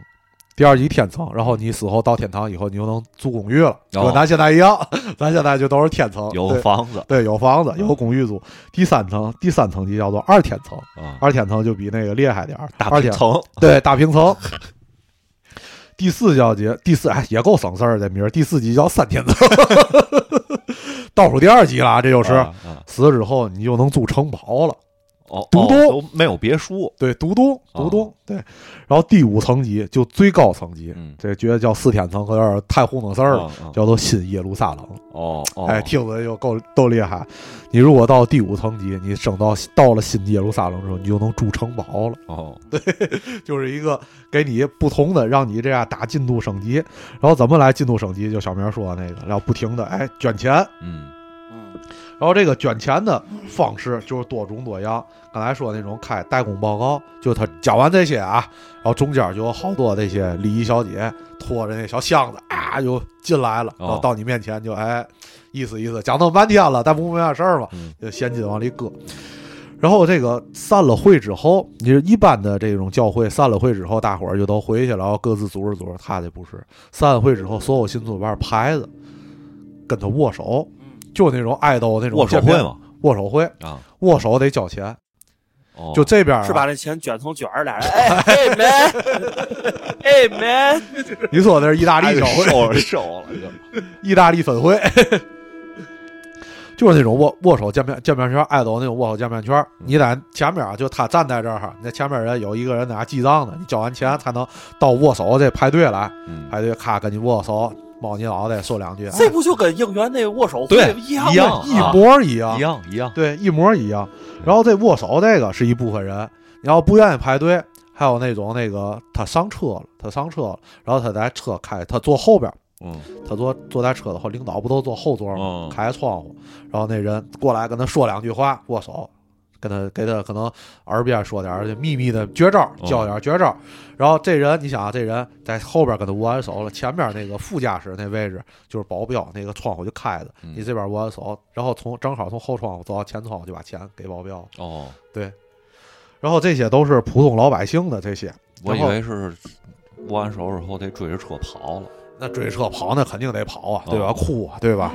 第二级天层。然后你死后到天堂以后，你就能租公寓了，就跟咱现在一样，咱现在就都是天层，有房子对，有房子，有公寓租。第三层，第三层级叫做二天层，啊，二天层就比那个厉害点儿，大平层，对，大平层。第四叫节，第四哎也够省事儿这名儿。第四级叫三天层，倒数第二集了啊，这就是、啊啊死了之后你就能住城堡了。哦，哦独栋都没有别墅，对，独栋，哦独栋，对。然后第五层级就最高层级，嗯这觉得叫四天层，有点太糊弄事儿了，叫做新耶路撒冷。哦哦，哎，听着就够够厉害。你如果到第五层级，你升到到了新耶路撒冷之后，你就能住城堡了。哦，对就是一个给你不同的，让你这样打进度升级。然后怎么来进度升级？就小明说的那个，然后不停的哎捐钱，嗯嗯然后这个捐钱的方式就是多种多样。刚才说那种开代工报告，就他讲完这些啊，然后中间就有好多这些礼仪小姐拖着那小箱子啊就进来了，哦然后到你面前就哎意思意思，讲那么半天了，但不明白事儿嘛，嗯就现金往里搁。然后这个散了会之后，你是一般的这种教会散了会之后，大伙儿就都回去了，然后各自组织组织。他这不是散了会之后，所有信徒玩牌子，跟他握手，嗯，就那种爱豆那种握手会嘛，握手会，啊，握手得交钱。哦，就这边啊。是把那钱卷成卷儿，俩人哎 哎 man，哎 man，你说的是意大利教会，收了收了。就，意大利分会，就是那种握握手见面见面圈，爱豆那种握手见面圈。你在前面啊，就他站在这儿，那前面人有一个人在那记账呢，你交完钱才能到握手这排队来，嗯，排队咔跟你握手，摸你脑袋说两句，这不就跟应援那握手会对一样吗？一样一模一样一，样一样，对，一模一样。然后这握手这个是一部分人，你要不愿意排队，还有那种那个他上车了，他上车了，然后他在车开，他坐后边。嗯他坐坐在车的后，领导不都坐后座吗？嗯开窗户，然后那人过来跟他说两句话，握手，跟他给他可能耳边说点儿秘密的绝招，嗯。教点儿绝招。然后这人，你想啊，这人在后边跟他握完手了，前面那个副驾驶那位置就是保镖，那个窗户就开着，嗯。你这边握完手，然后从正好从后窗户走到前窗户就把钱给保镖哦，对，然后这些都是普通老百姓的这些，我以为是握完手之后得追着车跑了，那追车跑那肯定得跑啊，对吧？哦哭啊，对吧？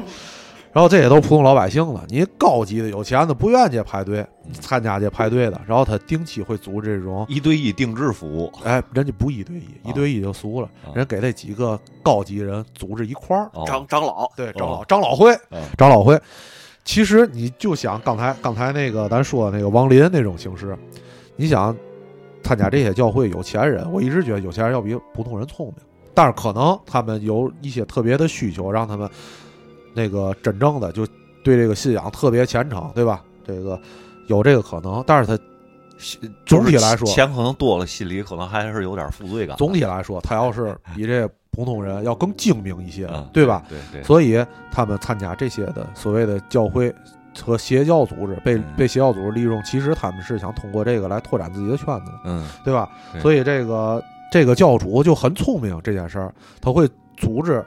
然后这也都是普通老百姓了，你高级的有钱的不愿意这排队嗯参加这排队的，然后他定期会组织这种，一对一定制服务，哎，人家不一对一，啊一对一就俗了，啊人给那几个高级人组织一块儿，哦长长老，对，长老哦长老会，嗯长老会。其实你就想刚才刚才那个咱说的那个王林那种形式，你想参加这些教会，有钱人，我一直觉得有钱人要比普通人聪明，但是可能他们有一些特别的需求，让他们那个真正的就对这个信仰特别虔诚，对吧？这个有这个可能，但是他总体来说，钱可能多了，心里可能还是有点负罪感。总体来说，他要是比这普通人要更精明一些，嗯，对吧？对对，所以他们参加这些的所谓的教会和邪教组织，被嗯被邪教组织利用，其实他们是想通过这个来拓展自己的圈子，嗯对吧？对所以这个这个教主就很聪明这件事儿，他会组织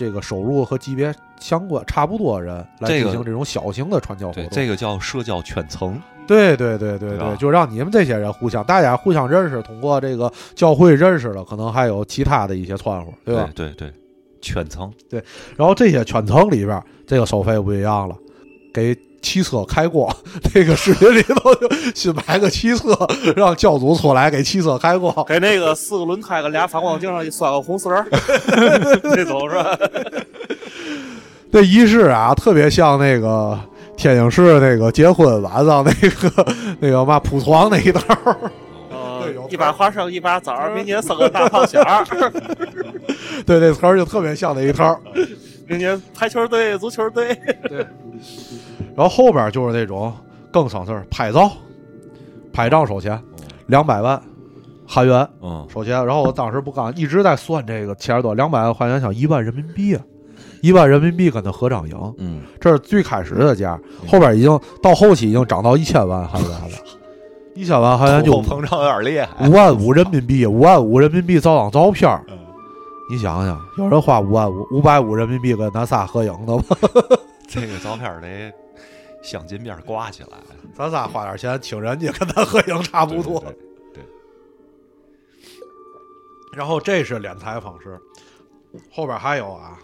这个收入和级别相关差不多的人来进行这种小型的传教活，动。这个叫社交圈层。对对对对对对，就让你们这些人互相，大家互相认识，通过这个教会认识了，可能还有其他的一些串户，对吧？对对，圈层，对然后这些圈层里边，这个收费不一样了，给汽车开光。那个视频里头就新买个汽车，让教主出来给汽车开光。给那个四个轮胎跟俩反光镜上一拴个红丝儿，这种是吧？那仪式啊，特别像那个天津市那个结婚晚上那个那个嘛铺床那一道儿。呃，一把花生一把枣儿，明年生个大胖小儿，对，那词儿就特别像那一套儿。明年排球队、足球队。对 然后后边就是那种更省事儿，拍照，拍照收钱两百万韩元嗯收钱。然后我当时不刚一直在算这个钱儿多，两百万韩元想一万人民币啊，一万人民币跟他合张影，嗯，这是最开始的价，后边已经到后期已经涨到一千万韩元了，一千万韩元就膨胀有点厉害，五万五人民币，五万五人民币照张照片嗯你想想，有人花五万五五百五人民币跟咱仨合影的吗？这个照片得镶金边挂起来，咱仨花点钱请人家跟咱合影差不多。对对然后这是敛财方式，后边还有啊，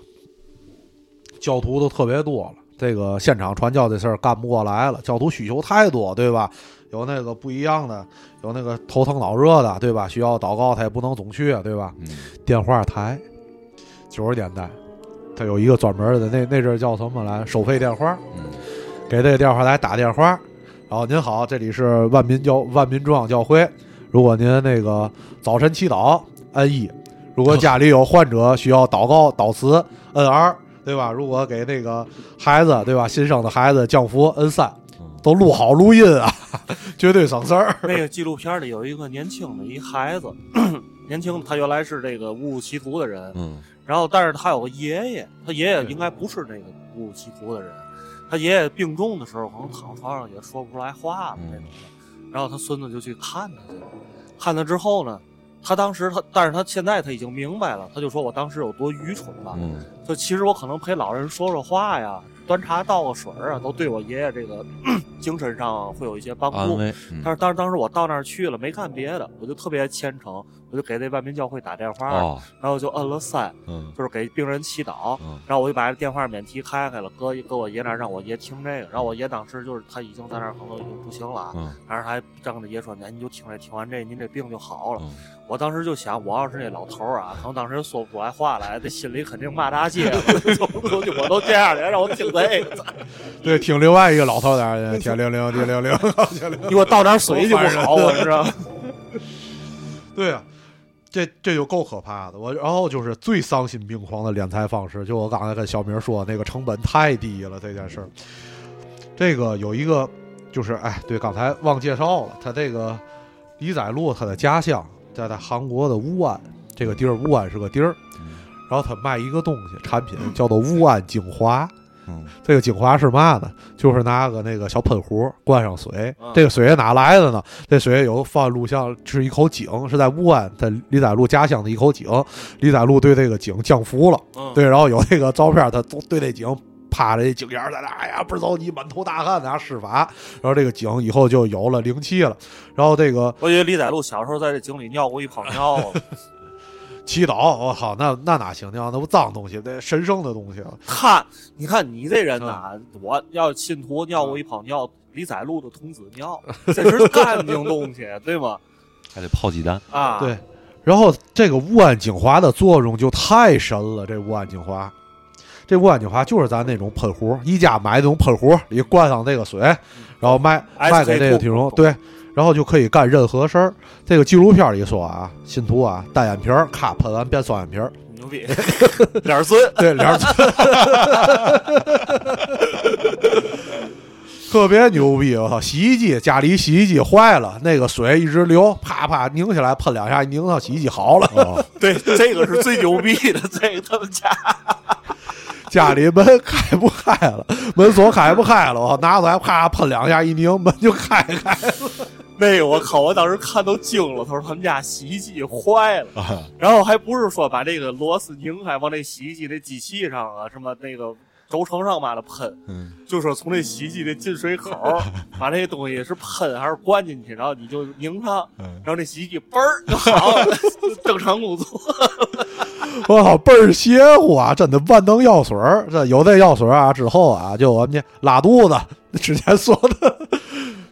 教徒都特别多了。这个现场传教这事儿干不过来了，教徒需求太多，对吧？有那个不一样的，有那个头疼脑热的，对吧？需要祷告，他也不能总去，对吧？嗯电话台，九十年代，他有一个专门的，那那阵儿叫什么来？收费电话，嗯给这个电话台打电话，然后您好，这里是万民教万民中央教会，如果您那个早晨祈祷摁一，如果家里有患者需要祷告祷词摁二，对吧？如果给那个孩子对吧新生的孩子降福摁三，嗯都录好录音啊，绝对省事儿。那个纪录片里有一个年轻的一孩子，年轻他原来是这个误入歧途的人，嗯。然后但是他有个爷爷，他爷爷应该不是那个误入歧途的人，他爷爷病重的时候可能躺床上也说不出来话了那种的，然后他孙子就去看他去了，看他之后呢，他当时他，但是他现在他已经明白了，他就说我当时有多愚蠢吧，嗯。就其实我可能陪老人说说话呀，端茶倒个水啊，都对我爷爷这个精神上会有一些帮助。嗯但是当当时我到那儿去了，没干别的，我就特别虔诚，我就给那万民教会打电话，哦然后就摁了三，嗯就是给病人祈祷，嗯然后我就把电话免提开开了，搁搁我爷那儿，让我爷听这个。然后我爷当时就是他已经在那儿可能已经不行了啊，嗯但是他还张着爷说：“那你就听这，听完这，您这病就好了。嗯我当时就想，我要是那老头儿啊，可能当时说不出来话来，这心里肯定骂大街了。我都这样了，让我听这个，对，听另外一个老头在那 儿，天灵灵，地灵灵，天灵你给我倒点水就不好，我知道。对啊，这这就够可怕的。我然后就是最丧心病狂的敛财方式，就我刚才跟小明说，那个成本太低了这件事儿。这个有一个就是哎，对，刚才忘介绍了，他这个李载禄他的家乡在在韩国的乌安这个地儿，乌安是个地儿，然后他卖一个东西产品叫做乌安精华。嗯这个精华是嘛呢？就是拿个那个小喷壶灌上水，嗯这个水哪来的呢？这水有放录像，是一口井，是在武安他李载禄家乡的一口井。李载禄对这个井降服了，嗯，对，然后有那个照片，他对这井趴着这井沿儿在那，哎呀倍儿着急，满头大汗在那施法，然后这个井以后就有了灵气了。然后这个我觉得李载禄小时候在这井里尿过一泡尿，祈祷，我靠，那那哪行尿？那不脏东西，那神圣的东西啊。他，你看你这人呐，我要信徒尿过一泡尿，李载禄的童子尿，这是干净东西，对吗？还得泡鸡蛋，啊，对，然后这个乌安精华的作用就太神了。这乌安精华，这乌安精华就是咱那种喷壶，一家买那种喷壶里灌上这个水，然后卖卖给这个听众，对，然后就可以干任何事儿。这个纪录片里说啊，信徒啊单眼皮儿，咔喷完变双眼皮儿，牛逼，脸儿尊，对，脸儿 特别牛逼！我操，洗衣机家里洗衣机坏了，那个水一直流，啪啪拧起来，喷两下，拧到洗衣机好了。哦对，这个是最牛逼的，这个他们家家里门开不开了，门锁开不开了，我拿出来啪喷两下，一拧门就开开了。那个我靠，我当时看都惊了，他说他们家洗衣机坏了，啊然后还不是说把这个螺丝拧开往那洗衣机那机器上啊，什么那个轴承上嘛的喷，嗯，就说从这洗衣机的进水口儿 把这些东西是喷还是灌进去，然后你就拧上，嗯然后这洗衣机嘣儿就好了，正常工作。我靠，倍儿邪乎啊！真的万能药水儿，这有这药水儿啊之后啊，就我们家拉肚子，之前说的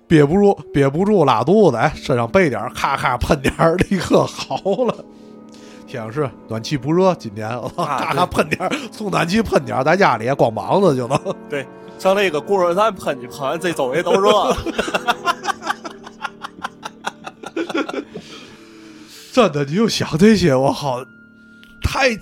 憋不住，憋不住拉肚子，哎，身上备点儿，咔咔喷点儿，立刻好了。天津市暖气不热，今年我 咔咔喷点儿，从暖气喷点儿，在家里光膀子就能。对，上那个过热站喷去，喷完这周围都热了。真的，你就想这些，我靠，太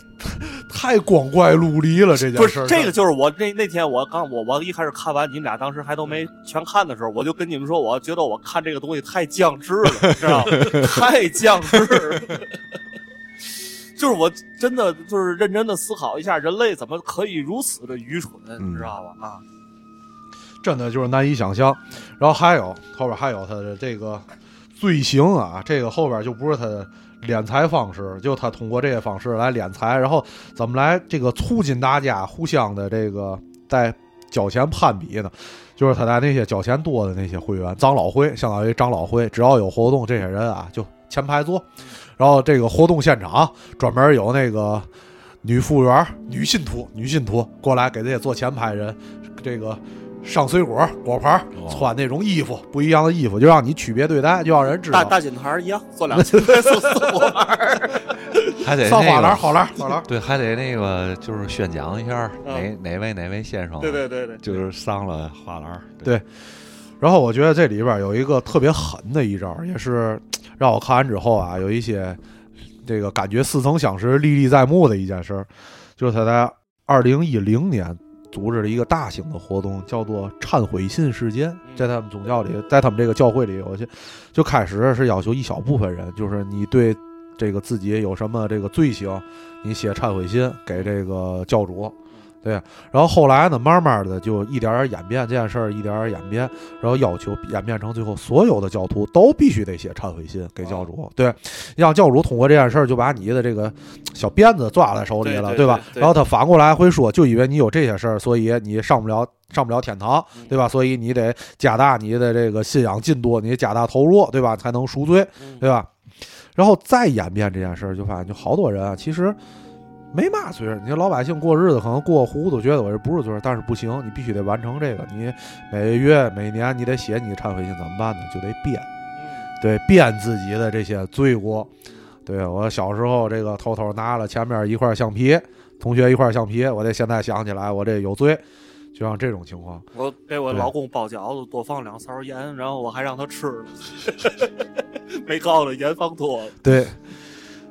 太光怪陆离了，这件不事儿。是这个，就是我那那天我刚我我一开始看完，你们俩当时还都没全看的时候，我就跟你们说，我觉得我看这个东西太降智了，知道吗？太降智了。就是我真的就是认真的思考一下，人类怎么可以如此的愚蠢，你知道吧？啊，真的就是难以想象。然后还有后边还有他的这个罪行啊，这个后边就不是他的敛财方式，就他通过这些方式来敛财，然后怎么来这个促进大家互相的这个在交钱攀比呢？就是他在那些交钱多的那些会员，长老会相当于长老会，只要有活动，这些人啊就前排坐。然后这个活动现场专门有那个女服务员、女信徒、女信徒过来给这些坐前排人这个上水果果盘，哦穿那种衣服不一样的衣服，就让你区别对待，就让人知道。大大金团一样，做两千块 四四。还得上花篮，那个好篮，好篮。对，还得那个就是宣讲一下嗯哪哪位哪位先生，对对对对，就是上了花篮，对然后我觉得这里边有一个特别狠的一招，也是 让我看完之后啊，有一些这个感觉似曾相识、历历在目的一件事，就是他在二零一零年组织了一个大型的活动，叫做忏悔信事件，在他们宗教里，在他们这个教会里有些，就开始是要求一小部分人，就是你对这个自己有什么这个罪行，你写忏悔信给这个教主。对，然后后来呢，慢慢的就一点点演变这件事儿，一点点演变，然后要求演变成最后所有的教徒都必须得写忏悔信给教主。对，让教主通过这件事儿就把你的这个小辫子抓在手里了，对对吧？然后他反过来会说，就因为你有这些事儿，所以你上不了上不了天堂，对吧？所以你得加大你的这个信仰进度，你加大投入，对吧？才能赎罪，嗯对吧？然后再演变这件事儿，就发现就好多人啊，其实没嘛罪儿。你说老百姓过日子可能过糊涂，觉得我这不是罪儿，但是不行，你必须得完成这个。你每月每年你得写你的忏悔信，怎么办呢？就得编，对，编自己的这些罪过。对我小时候这个偷偷拿了前面一块橡皮，同学一块橡皮，我得现在想起来我这有罪，就像这种情况。我给我老公包饺子，多放两勺盐，然后我还让他吃了，没告诉他盐放多了。对，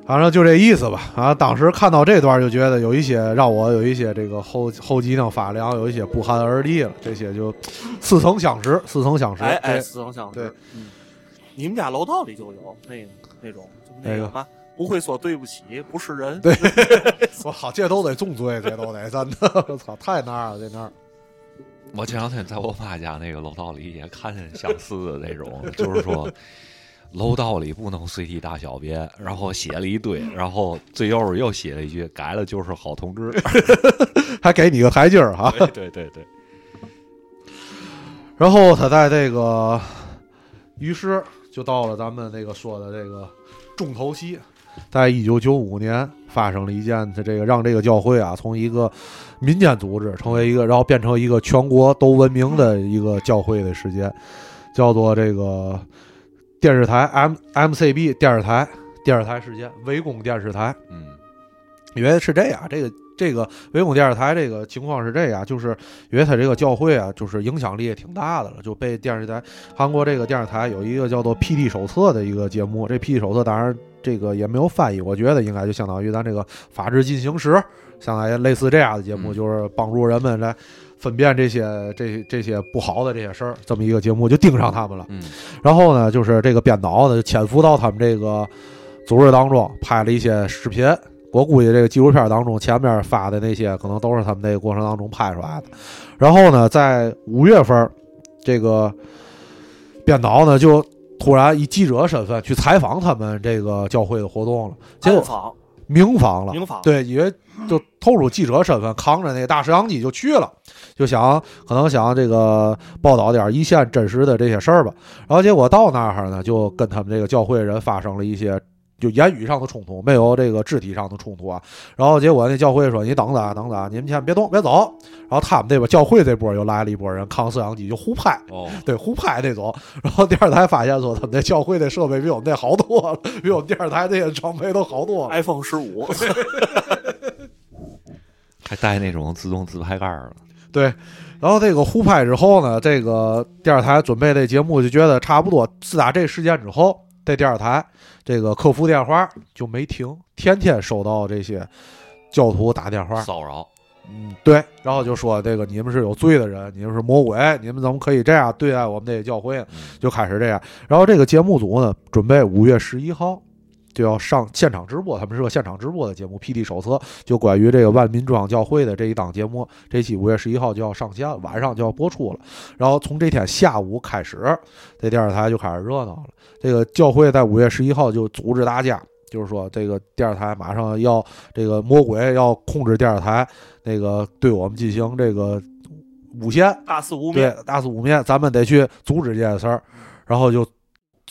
反正就这意思吧。啊，当时看到这段就觉得有一些让我有一些这个后后脊梁发凉，有一些不寒而栗了。这些就似曾相识，似曾相识。哎哎，似曾相识。对嗯，你们家楼道里就有那个那种，就那哪个个嘛，不会说对不起，不是人。对 我操，这都得重罪，这都得真的，我操，太那儿了，这那儿。我前两天在我妈家那个楼道里也看见相似的那种，就是说楼道里不能随地大小便，然后写了一堆，然后最右边又写了一句改了就是好同志。还给你个台阶儿哈。对对对对，然后他在这个，于是就到了咱们那个说的这个重头戏，在一九九五年发生了一件，他这个让这个教会啊从一个民间组织成为一个，然后变成一个全国都闻名的一个教会的事件，叫做这个电视台 M MCB 电视台电视台事件，围攻电视台。嗯因为是这样，这个这个围攻电视台这个情况是这样，就是因为他这个教会啊，就是影响力也挺大的了，就被电视台韩国这个电视台有一个叫做 P D 手册的一个节目，这 P D 手册当然这个也没有翻译，我觉得应该就相当于咱这个法制进行时，相当于类似这样的节目，嗯就是帮助人们来分辨这些这这些不好的这些事儿，这么一个节目就盯上他们了。嗯然后呢，就是这个编导呢潜伏到他们这个组织当中，拍了一些视频。我估计这个纪录片当中前面发的那些，可能都是他们那个过程当中拍出来的。然后呢，在五月份，这个编导呢就突然以记者身份去采访他们这个教会的活动了。结果暗访，民访了，明房。对，因为就透露记者身份，扛着那大摄像机就去了，就想可能想这个报道点一线真实的这些事儿吧。然后结果到那儿呢，就跟他们这个教会人发生了一些就言语上的冲突，没有这个肢体上的冲突啊。然后结果那教会说：“你等着，等着，你们先别动，别走。”然后他们这边教会这波又来了一波人，扛摄像机就互拍。哦，对，互拍那种。然后电视台发现说，他们那教会的设备比我们那好多了，比我们电视台这些装备都好多了。iPhone 十五，还带那种自动自拍杆儿了。对，然后这个互拍之后呢，这个电视台准备这节目就觉得差不多。自打这事件之后，这电视台这个客服电话就没停，天天收到这些教徒打电话。骚扰，嗯，对，然后就说这个你们是有罪的人，你们是魔鬼，你们怎么可以这样对待我们这些教会就开始这样。然后这个节目组呢，准备五月十一号就要上现场直播，他们是个现场直播的节目，《PD 手册》就关于这个万民庄教会的这一档节目，这期五月十一号就要上线，晚上就要播出了。然后从这天下午开始，这电视台就开始热闹了。这个教会在五月十一号就组织大家。就是说，这个电视台马上要这个魔鬼要控制电视台，那个对我们进行这个诬陷，大肆污蔑，大肆污蔑，咱们得去阻止这件事儿。然后就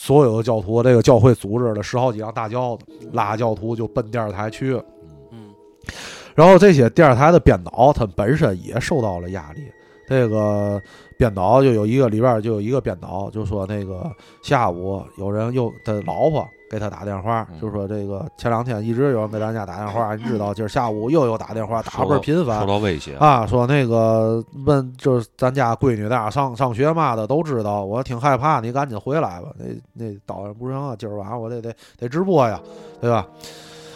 所有的教徒，这个教会组织了十好几辆大轿子，拉教徒就奔电视台去了。嗯，然后这些电视台的编导，他本身也受到了压力。这个编导就有一个里边就有一个编导，就说那个下午有人又他老婆给他打电话，嗯就说这个前两天一直有人给咱家打电话，你知道今儿下午又有打电话，打倍儿频繁受。到威胁，啊，说那个问就是咱家闺女在哪上上学嘛的都知道，我挺害怕，你赶紧回来吧。那那导演不行啊，今儿晚上我得得得直播呀，对吧？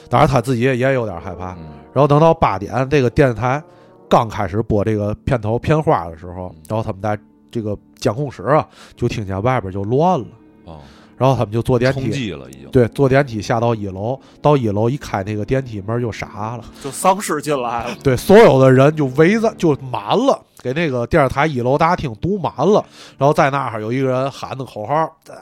当然他自己也也有点害怕。嗯然后等到八点，这个电视台刚开始播这个片头片花的时候嗯，然后他们在这个监控室啊，就听见外边就乱了，啊，然后他们就坐电梯。了已经。对，坐电梯下到一楼，到一楼一开那个电梯门就傻了，就丧尸进来了，对，所有的人就围着就满了，给那个电视台一楼大厅堵满了，然后在那儿有一个人喊的口号：“打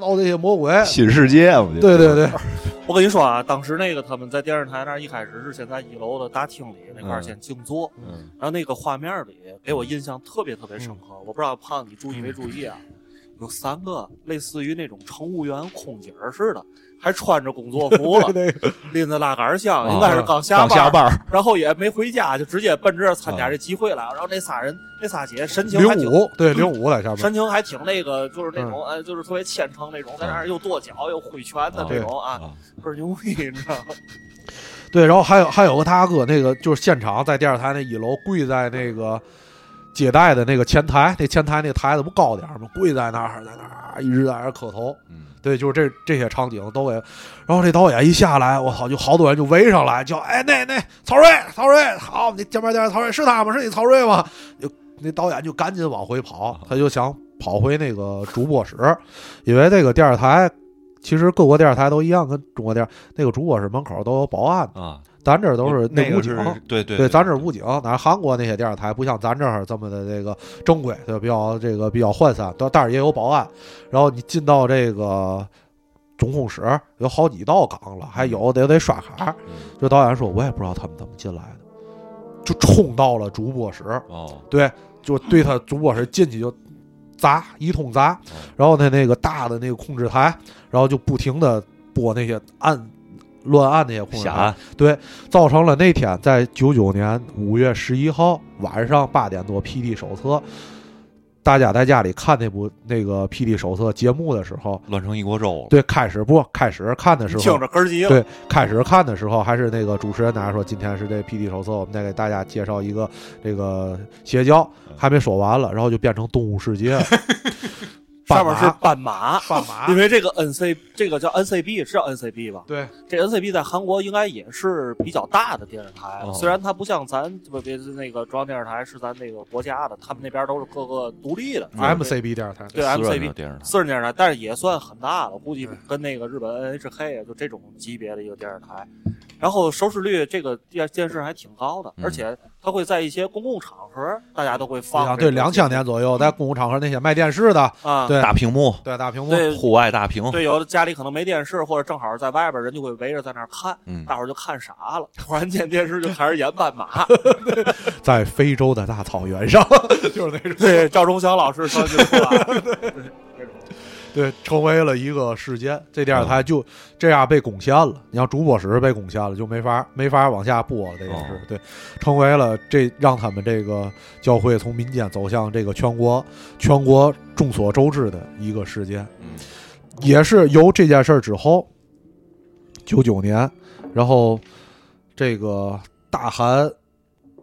倒那些魔鬼！”新世界，我觉得对对对，我跟你说啊，当时那个他们在电视台那儿一开始是先在一楼的大厅里那块先静坐，嗯然后那个画面里给我印象特别特别深刻。我不知道胖你注意没注意啊？有三个类似于那种乘务员、空姐儿似的，还穿着工作服了，拎着拉杆箱，啊应该是刚下刚下班，然后也没回家，就直接奔这儿参加啊这集会来了。然后那仨人，那仨姐神情还挺零五对零五在下班，神情还挺那个，就是那种嗯呃，就是特别虔诚那种，在那儿又跺脚又挥拳的这种啊，啊，倍儿牛逼，你知道吗？对，然后还有还有个大哥，那个就是现场在电视台那一楼跪在那个接待的那个前台，那前台那台子不高点儿吗？跪在那儿，在那儿一直在那儿磕头。嗯对，就是这这些场景都给。然后这导演一下来，我操，就好多人就围上来叫，哎，那那曹睿，曹睿，好，你前面电视曹睿是他吗？是你曹睿吗？就那导演就赶紧往回跑，他就想跑回那个主播室，因为那个电视台。其实各国电视台都一样，跟中国电视那个主播室门口都有保安，啊，咱这儿都是武警，对对对，咱这儿武警，哪韩国那些电视台不像咱这儿这么的这个正规，对，比较这个比较涣散，但但是也有保安。然后你进到这个总控室，有好几道岗了，还有得得刷卡。嗯这导演说，我也不知道他们怎么进来的，就冲到了主播室，哦，对，就对他主播室进去就砸一通砸哦，然后他那个大的那个控制台，然后就不停的播那些按乱按那些控制台对，造成了那天在九九年五月十一号晚上八点多，《PD 手册》，大家在家里看那部那个《PD 手册》节目的时候，乱成一锅粥了。对，开始不开始看的时候听候，着根儿急了。对，开始看的时候还是那个主持人大家说，今天是这《PD 手册》，我们再给大家介绍一个这个邪教，还没说完了，然后就变成动物世界了，上面是斑斑马，斑马因，为这个 NC 这个叫 NCB 是叫 NCB 吧？对，这 NCB 在韩国应该也是比较大的电视台，哦虽然它不像咱不别是那个中央电视台是咱那个国家的，他们那边都是各个独立的 MCB 电视台，对 MCB 的电视台，私人电视台，但是也算很大了，估计跟那个日本 NHK 啊就这种级别的一个电视台。然后收视率这个电电视还挺高的，嗯而且它会在一些公共场合，大家都会放这个。对，两千年左右，在公共场合那些卖电视的，啊，对大屏幕，对大屏幕，对户外大屏，对，有的家里可能没电视，或者正好在外边，人就会围着在那儿看，嗯，大伙儿就看傻了。突然间电视就开始演斑马，在非洲的大草原上，就是那种对，赵忠祥老师说句话，对，成为了一个事件。这电视台就这样被攻陷了。你像主播室被攻陷了，就没法没法往下播了。这件事，哦对，成为了这让他们这个教会从民间走向这个全国全国众所周知的一个事件。嗯也是由这件事儿之后，九九年，然后这个大韩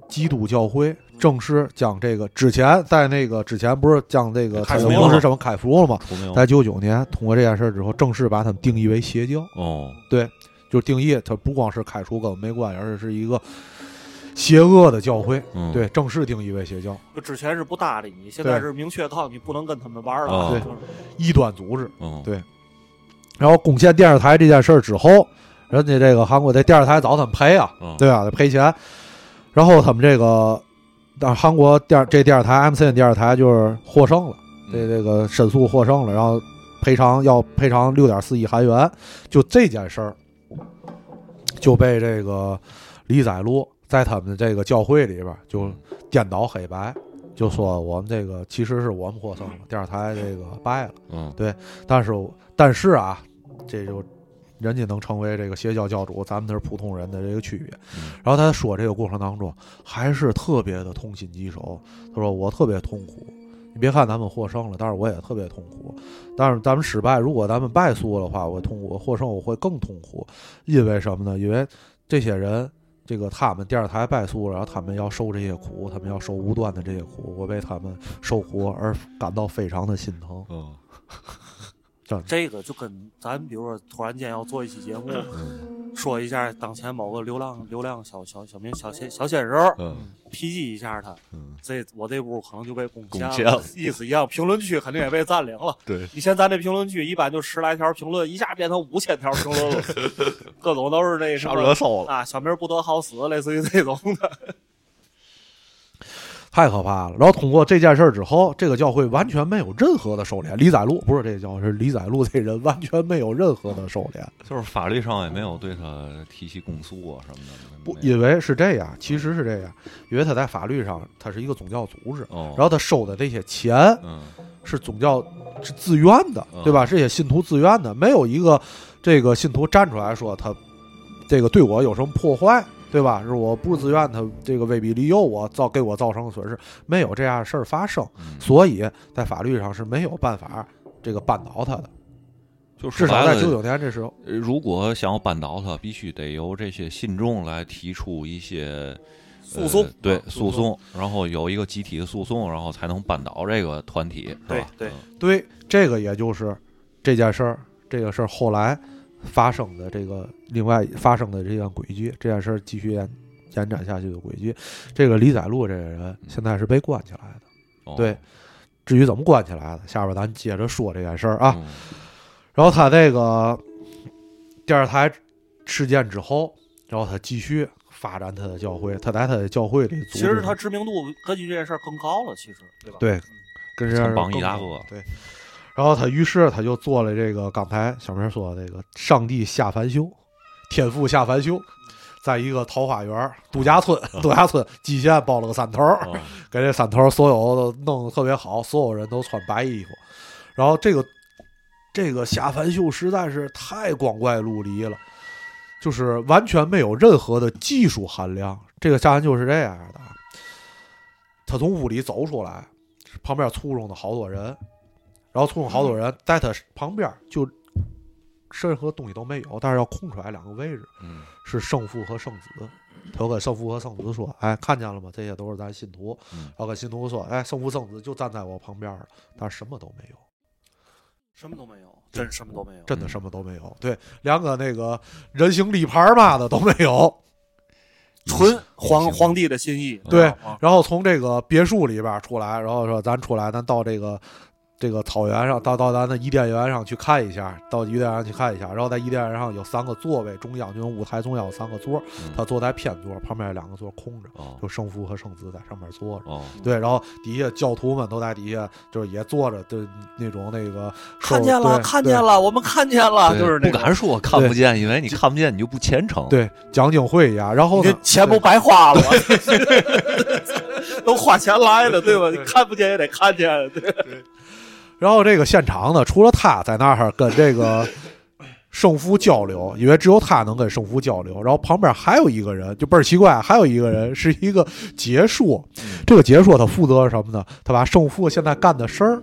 基督教会正式将这个之前在那个之前不是将这个开除了吗牧师什么开除了吗？在九九年通过这件事儿之后，正式把他们定义为邪教，哦，就定义他不光是开除跟我们没关系，而且是一个邪恶的教会。嗯，对，正式定义为邪教，就之前是不搭理你，现在是明确告诉你不能跟他们玩了。哦对就是异端组织。嗯，对然后攻陷电视台这件事儿之后，人家这个韩国这电视台找他们赔啊，嗯对吧？得赔钱。然后他们这个，但是韩国电这电视台 MCN 电视台就是获胜了，这这个申诉获胜了，然后赔偿要赔偿六点四亿韩元。就这件事儿，就被这个李宰禄在他们这个教会里边就颠倒黑白，就说我们这个其实是我们获胜了，电视台这个败了。嗯对但是但是啊，这就人家能成为这个邪教教主，咱们那是普通人的这个区别。嗯然后他说这个过程当中，还是特别的痛心疾首。他说我特别痛苦，你别看咱们获胜了，但是我也特别痛苦。但是咱们失败，如果咱们败诉的话，我痛苦；获胜我会更痛苦。因为什么呢？因为这些人。这个他们电视台败诉了，然后他们要受这些苦，他们要受无端的这些苦，我为他们受苦而感到非常的心疼。嗯这个就跟咱比如说突然间要做一期节目，嗯。说一下当前某个流浪流浪小小小明小鲜小鲜肉，嗯。抨击一下他，嗯，这我这屋可能就被攻陷了意思一样。评论区肯定也被占领了。对，以前咱这评论区一般就十来条评论，一下变成五千条评论了，各种都是那什上么热搜了，啊，小明不得好死，类似于这种的。太可怕了。然后通过这件事儿之后，这个教会完全没有任何的收敛。李载禄不是这个教会，是李载禄这人完全没有任何的收敛。就是法律上也没有对他提起公诉啊什么的，不，因为是这样，其实是这样，因为他在法律上他是一个宗教组织，哦，然后他收的这些钱嗯是宗教是自愿的，对吧？嗯这些信徒自愿的，没有一个这个信徒站出来说他这个对我有什么破坏。对吧？是我不自愿，他这个威逼利诱我造给我造成的损失，没有这样的事儿发生。嗯，所以在法律上是没有办法这个扳倒他的，就是至少在九九年这时候，呃如果想要扳倒他，必须得由这些信众来提出一些诉讼呃对诉讼，然后有一个集体的诉讼，然后才能扳倒这个团体，是吧？对对这个也就是这件事儿，这个事儿后来发生的这个另外发生的这样轨迹，这件事儿继续延延展下去的轨迹。这个李载禄这个人现在是被关起来的，哦对至于怎么关起来的，下边咱接着说这件事儿啊。嗯然后他这个电视台事件之后，然后他继续发展他的教会，他在他的教会里其实他知名度根据这件事儿更高了，其实对吧？对跟人家榜一大哥对。然后他于是他就做了这个刚才小明说的这个上帝下凡修，天父下凡修，在一个桃花源度假村，度假村蓟县包了个山头，哦给这山头所有的弄得特别好，所有人都穿白衣服，然后这个这个下凡秀实在是太光怪陆离了，就是完全没有任何的技术含量。这个下凡秀是这样的，啊，他从屋里走出来，旁边簇拥的好多人，然后簇拥好多人，在他旁边就任何东西都没有，但是要空出来两个位置，嗯是圣父和圣子。他就跟圣父和圣子说：“哎，看见了吗？这些都是咱信徒。”嗯然后跟信徒说：“哎，圣父圣子就站在我旁边了，但是什么都没有，什么都没有，真什么都没有。真的什么都没有。对，连个那个人形立牌嘛的都没有。纯皇皇帝的心意。对啊然后从这个别墅里边出来，然后说咱出来，咱到这个这个草原上，到到咱的伊甸园上去看一下，到伊甸园去看一下，然后在伊甸园上有三个座位，中央就用舞台中央有三个座，嗯他坐在偏座，旁边有两个座空着，哦就圣父和圣子在上面坐着。哦，对，然后底下教徒们都在底下，就是也坐着，就那种那个看见了，对对看见了，我们看见了，就是那不敢说看不见，因为你看不见你就不虔诚。对讲经会一样。然后钱不白花了，都花钱来的，对吧？你看不见也得看见，对。然后这个现场呢，除了他在那儿跟这个 圣父交流，因为只有他能跟圣父交流。然后旁边还有一个人，就倍儿奇怪，还有一个人是一个解说。这个解说他负责什么呢？他把圣父现在干的事儿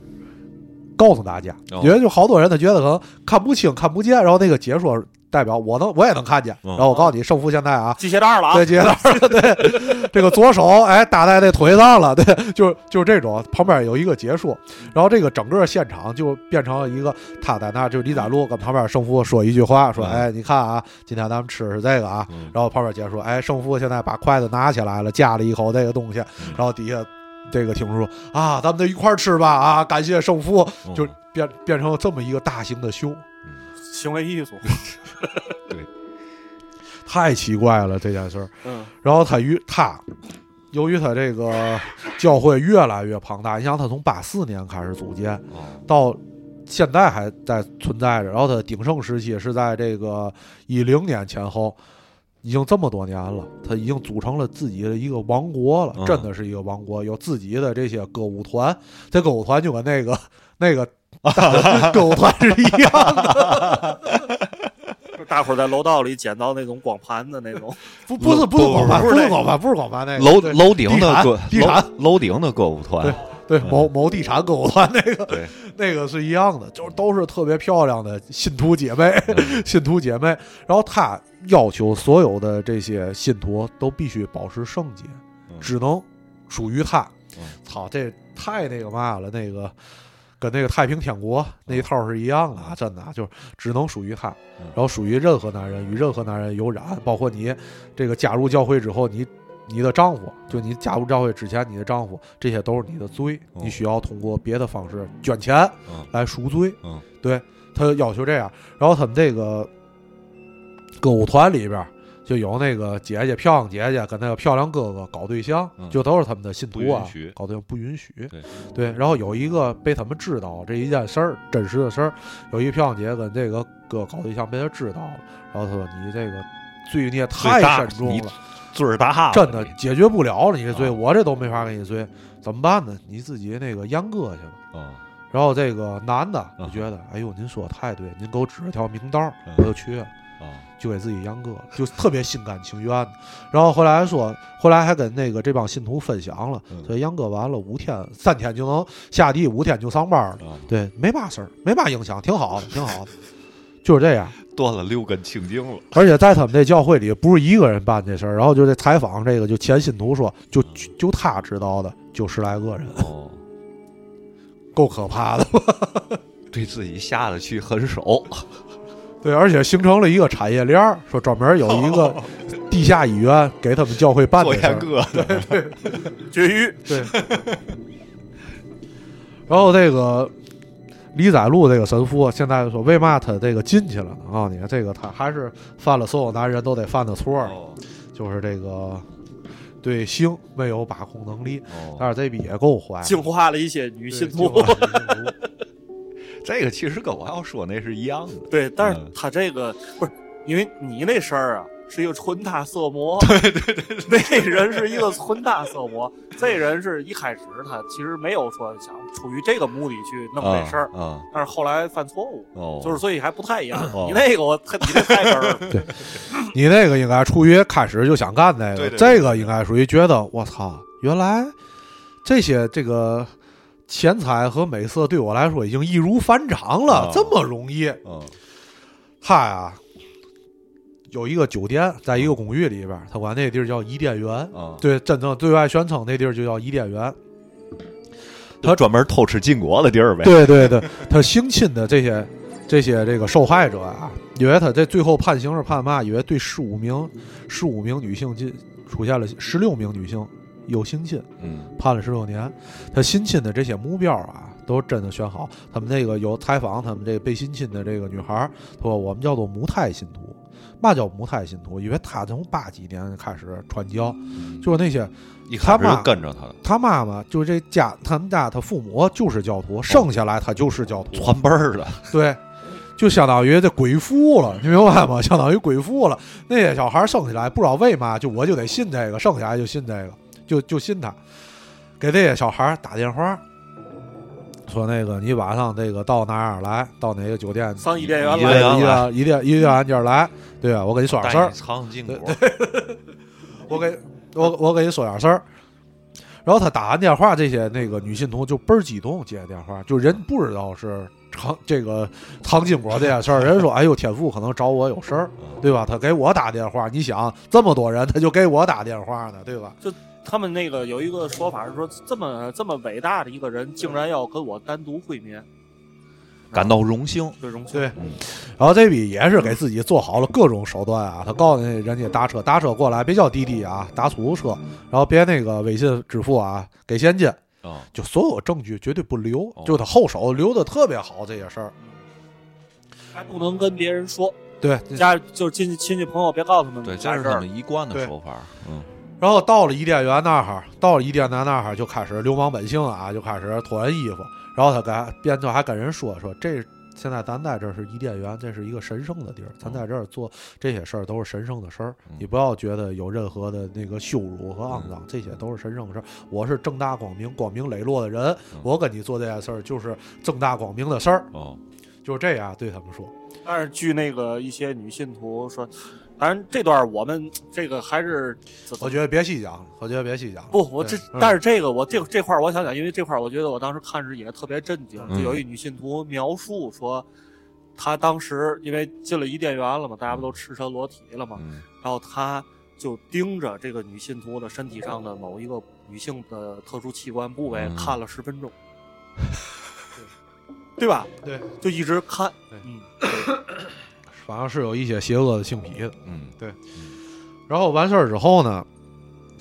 告诉大家。哦因为就好多人他觉得可能看不清、看不见，然后那个解说代表我能我也能看见。嗯。然后我告诉你，胜负现在啊。系鞋带了啊。对，！接到了，对，这个左手哎搭在那腿上了，对，就就是这种，旁边有一个解说，然后这个整个现场就变成了一个他在那，就李载璐跟旁边胜负说一句话，说，嗯。哎，你看啊，今天咱们吃是这个啊，嗯。然后旁边解说，哎，胜负现在把筷子拿起来了，夹了一口这个东西，嗯。然后底下这个听众说啊，咱们就一块儿吃吧，啊，感谢圣父，嗯。就变变成了这么一个大型的秀，行为艺术，对太奇怪了这件事儿。嗯，然后他与他，由于他这个教会越来越庞大，你想他从八四年开始组建，哦到现在还在存在着，然后他鼎盛时期是在这个一零年前后。已经这么多年了，他已经组成了自己的一个王国了，嗯真的是一个王国，有自己的这些歌舞团。这歌舞团就跟那个那个歌舞团是一样的，就大伙儿在楼道里捡到那种光盘的那种，不不是不是广盘，不是光盘不是广盘，那个楼楼顶的歌地产楼楼顶的歌舞团，对对某某地产歌舞团那个对，那个是一样的，就是都是特别漂亮的信徒姐妹，信徒姐妹。然后他要求所有的这些信徒都必须保持圣洁，嗯只能属于他嗯。操，这太那个嘛了，那个跟那个太平天国那一套是一样的啊，真的啊就是只能属于他，嗯然后属于任何男人，与任何男人有染，包括你这个加入教会之后，你。你的丈夫，就你加入教会之前，你的丈夫，这些都是你的罪，哦你需要通过别的方式捐钱嗯来赎罪。嗯，对他要求这样。然后他们这个歌舞团里边就有那个姐姐漂亮姐姐跟那个漂亮哥哥搞对象，嗯就都是他们的信徒啊搞对象不允许。对对，然后有一个被他们知道这一件事儿，真实的事儿，有一个漂亮姐姐跟这个哥搞对象被他知道了，然后他说你这个罪孽太大深重了。罪儿大了，真的解决不了了，你这罪，啊我这都没法给你罪，怎么办呢？你自己那个阉割去吧。啊，然后这个男的就觉得，哎呦，您说的太对，您给我指了条明道我就去了，啊，就给自己阉割了，就特别心甘情愿的。然后后来说，后来还跟那个这帮信徒分享了，嗯所以阉割完了五天、三天就能下地，五天就上班了。啊，对，没嘛事儿，没嘛影响，挺好的，挺好的，就是这样。断了六根清净了，而且在他们这教会里，不是一个人办这事儿。然后就这采访这个，就前信徒说，就就就他知道的，就十来个人，哦，够可怕的吧。对自己下得去狠手，对，而且形成了一个产业链儿，说专门有一个地下医院给他们教会办做这事阉儿。对，绝育，对。然后这个李载禄这个神父现在说，为嘛他这个进去了呢？我告诉你，这个他还是犯了所有男人都得犯的错就是这个对性没有把控能力。哦，但是这逼也够坏的，净化了一些女对信徒。这个其实跟我要说那是一样的，对，但是嗯他这个不是因为你那事儿啊，是一个纯大色魔。对对对 那人是一个纯大色魔，这人是一开始他其实没有说想出于这个目的去弄这事儿，啊，但是后来犯错误，哦，就是所以还不太一样。哦你那个我太你这太根儿对。你那个应该出于开始就想干那个，对对对这个应该属于觉得我操，原来这些这个钱财和美色对我来说已经易如反掌了，哦这么容易。嗯他呀有一个酒店，在一个公寓里边儿，他管那地儿叫伊甸园。啊，对，真正对外宣称那地儿就叫伊甸园。他专门偷吃禁果的地儿呗，对对对，他性侵的这些这些这个受害者啊，因为他这最后判刑是判嘛？因为对十五名十五名女性进出现了十六名女性有性侵，嗯判了十六年。他性侵的这些目标啊，都是真的选好。他们那个有采访他们这个被性侵的这个女孩儿，说我们叫做母胎信徒。嘛叫母胎信徒？因为他从八几年开始传教，就是那些一开始他妈跟着他的，他妈妈就是这家他们家他父母就是教徒，生下来他就是教徒，传辈儿的，对，就相当于这鬼父了，你明白吗？相当于鬼父了。那些小孩生下来不知道为嘛，就我就得信这个，生下来就信这个，就就信他。给这些小孩打电话，说那个你晚上这个到哪儿来，到哪个酒店，上伊甸园来伊甸伊甸伊甸园来，对啊，我给你说点事儿带你，尝尝禁果，我给我我给你说点事儿。然后他打完电话，这些那个女信徒就倍儿激动接电话，就人不知道是藏这个唐金果这件事儿，人说哎呦天父可能找我有事儿，对吧？他给我打电话，你想这么多人，他就给我打电话呢，对吧？他们那个有一个说法是说，这么这么伟大的一个人，竟然要跟我单独会面，感到荣幸。对荣幸。对，然后这笔也是给自己做好了各种手段啊，他告诉人家搭车，搭车过来别叫滴滴啊，打出租车，然后别那个微信支付啊，给现金。啊，就所有证据绝对不留，哦就他后手留的特别好这些事儿。还不能跟别人说，对，家就是亲戚亲戚朋友别告诉他们对，这家。是他们一贯的对手法。嗯，然后到了伊甸园那儿，到了伊甸园那儿就开始流氓本性啊，就开始脱人衣服。然后他跟边就还跟人说说，这现在咱在这儿是伊甸园，这是一个神圣的地儿，咱在这儿做这些事儿都是神圣的事儿，嗯你不要觉得有任何的那个羞辱和肮脏，这些都是神圣的事儿。我是正大光明、光明磊落的人嗯，我跟你做这件事儿就是正大光明的事儿，哦，就是这样对他们说。但是据那个一些女信徒说，当然这段我们这个还是我觉得别细讲了，我觉得别细讲。不，我这但是这个我这这块我想讲，因为这块我觉得我当时看着也特别震惊，嗯就有一女信徒描述说，她当时因为进了伊甸园了嘛，大家不都赤身裸体了嘛，嗯然后她就盯着这个女信徒的身体上的某一个女性的特殊器官部位嗯看了十分钟，对吧？对，就一直看，嗯，反正是有一些邪恶的性癖的。嗯，然后完事儿之后呢，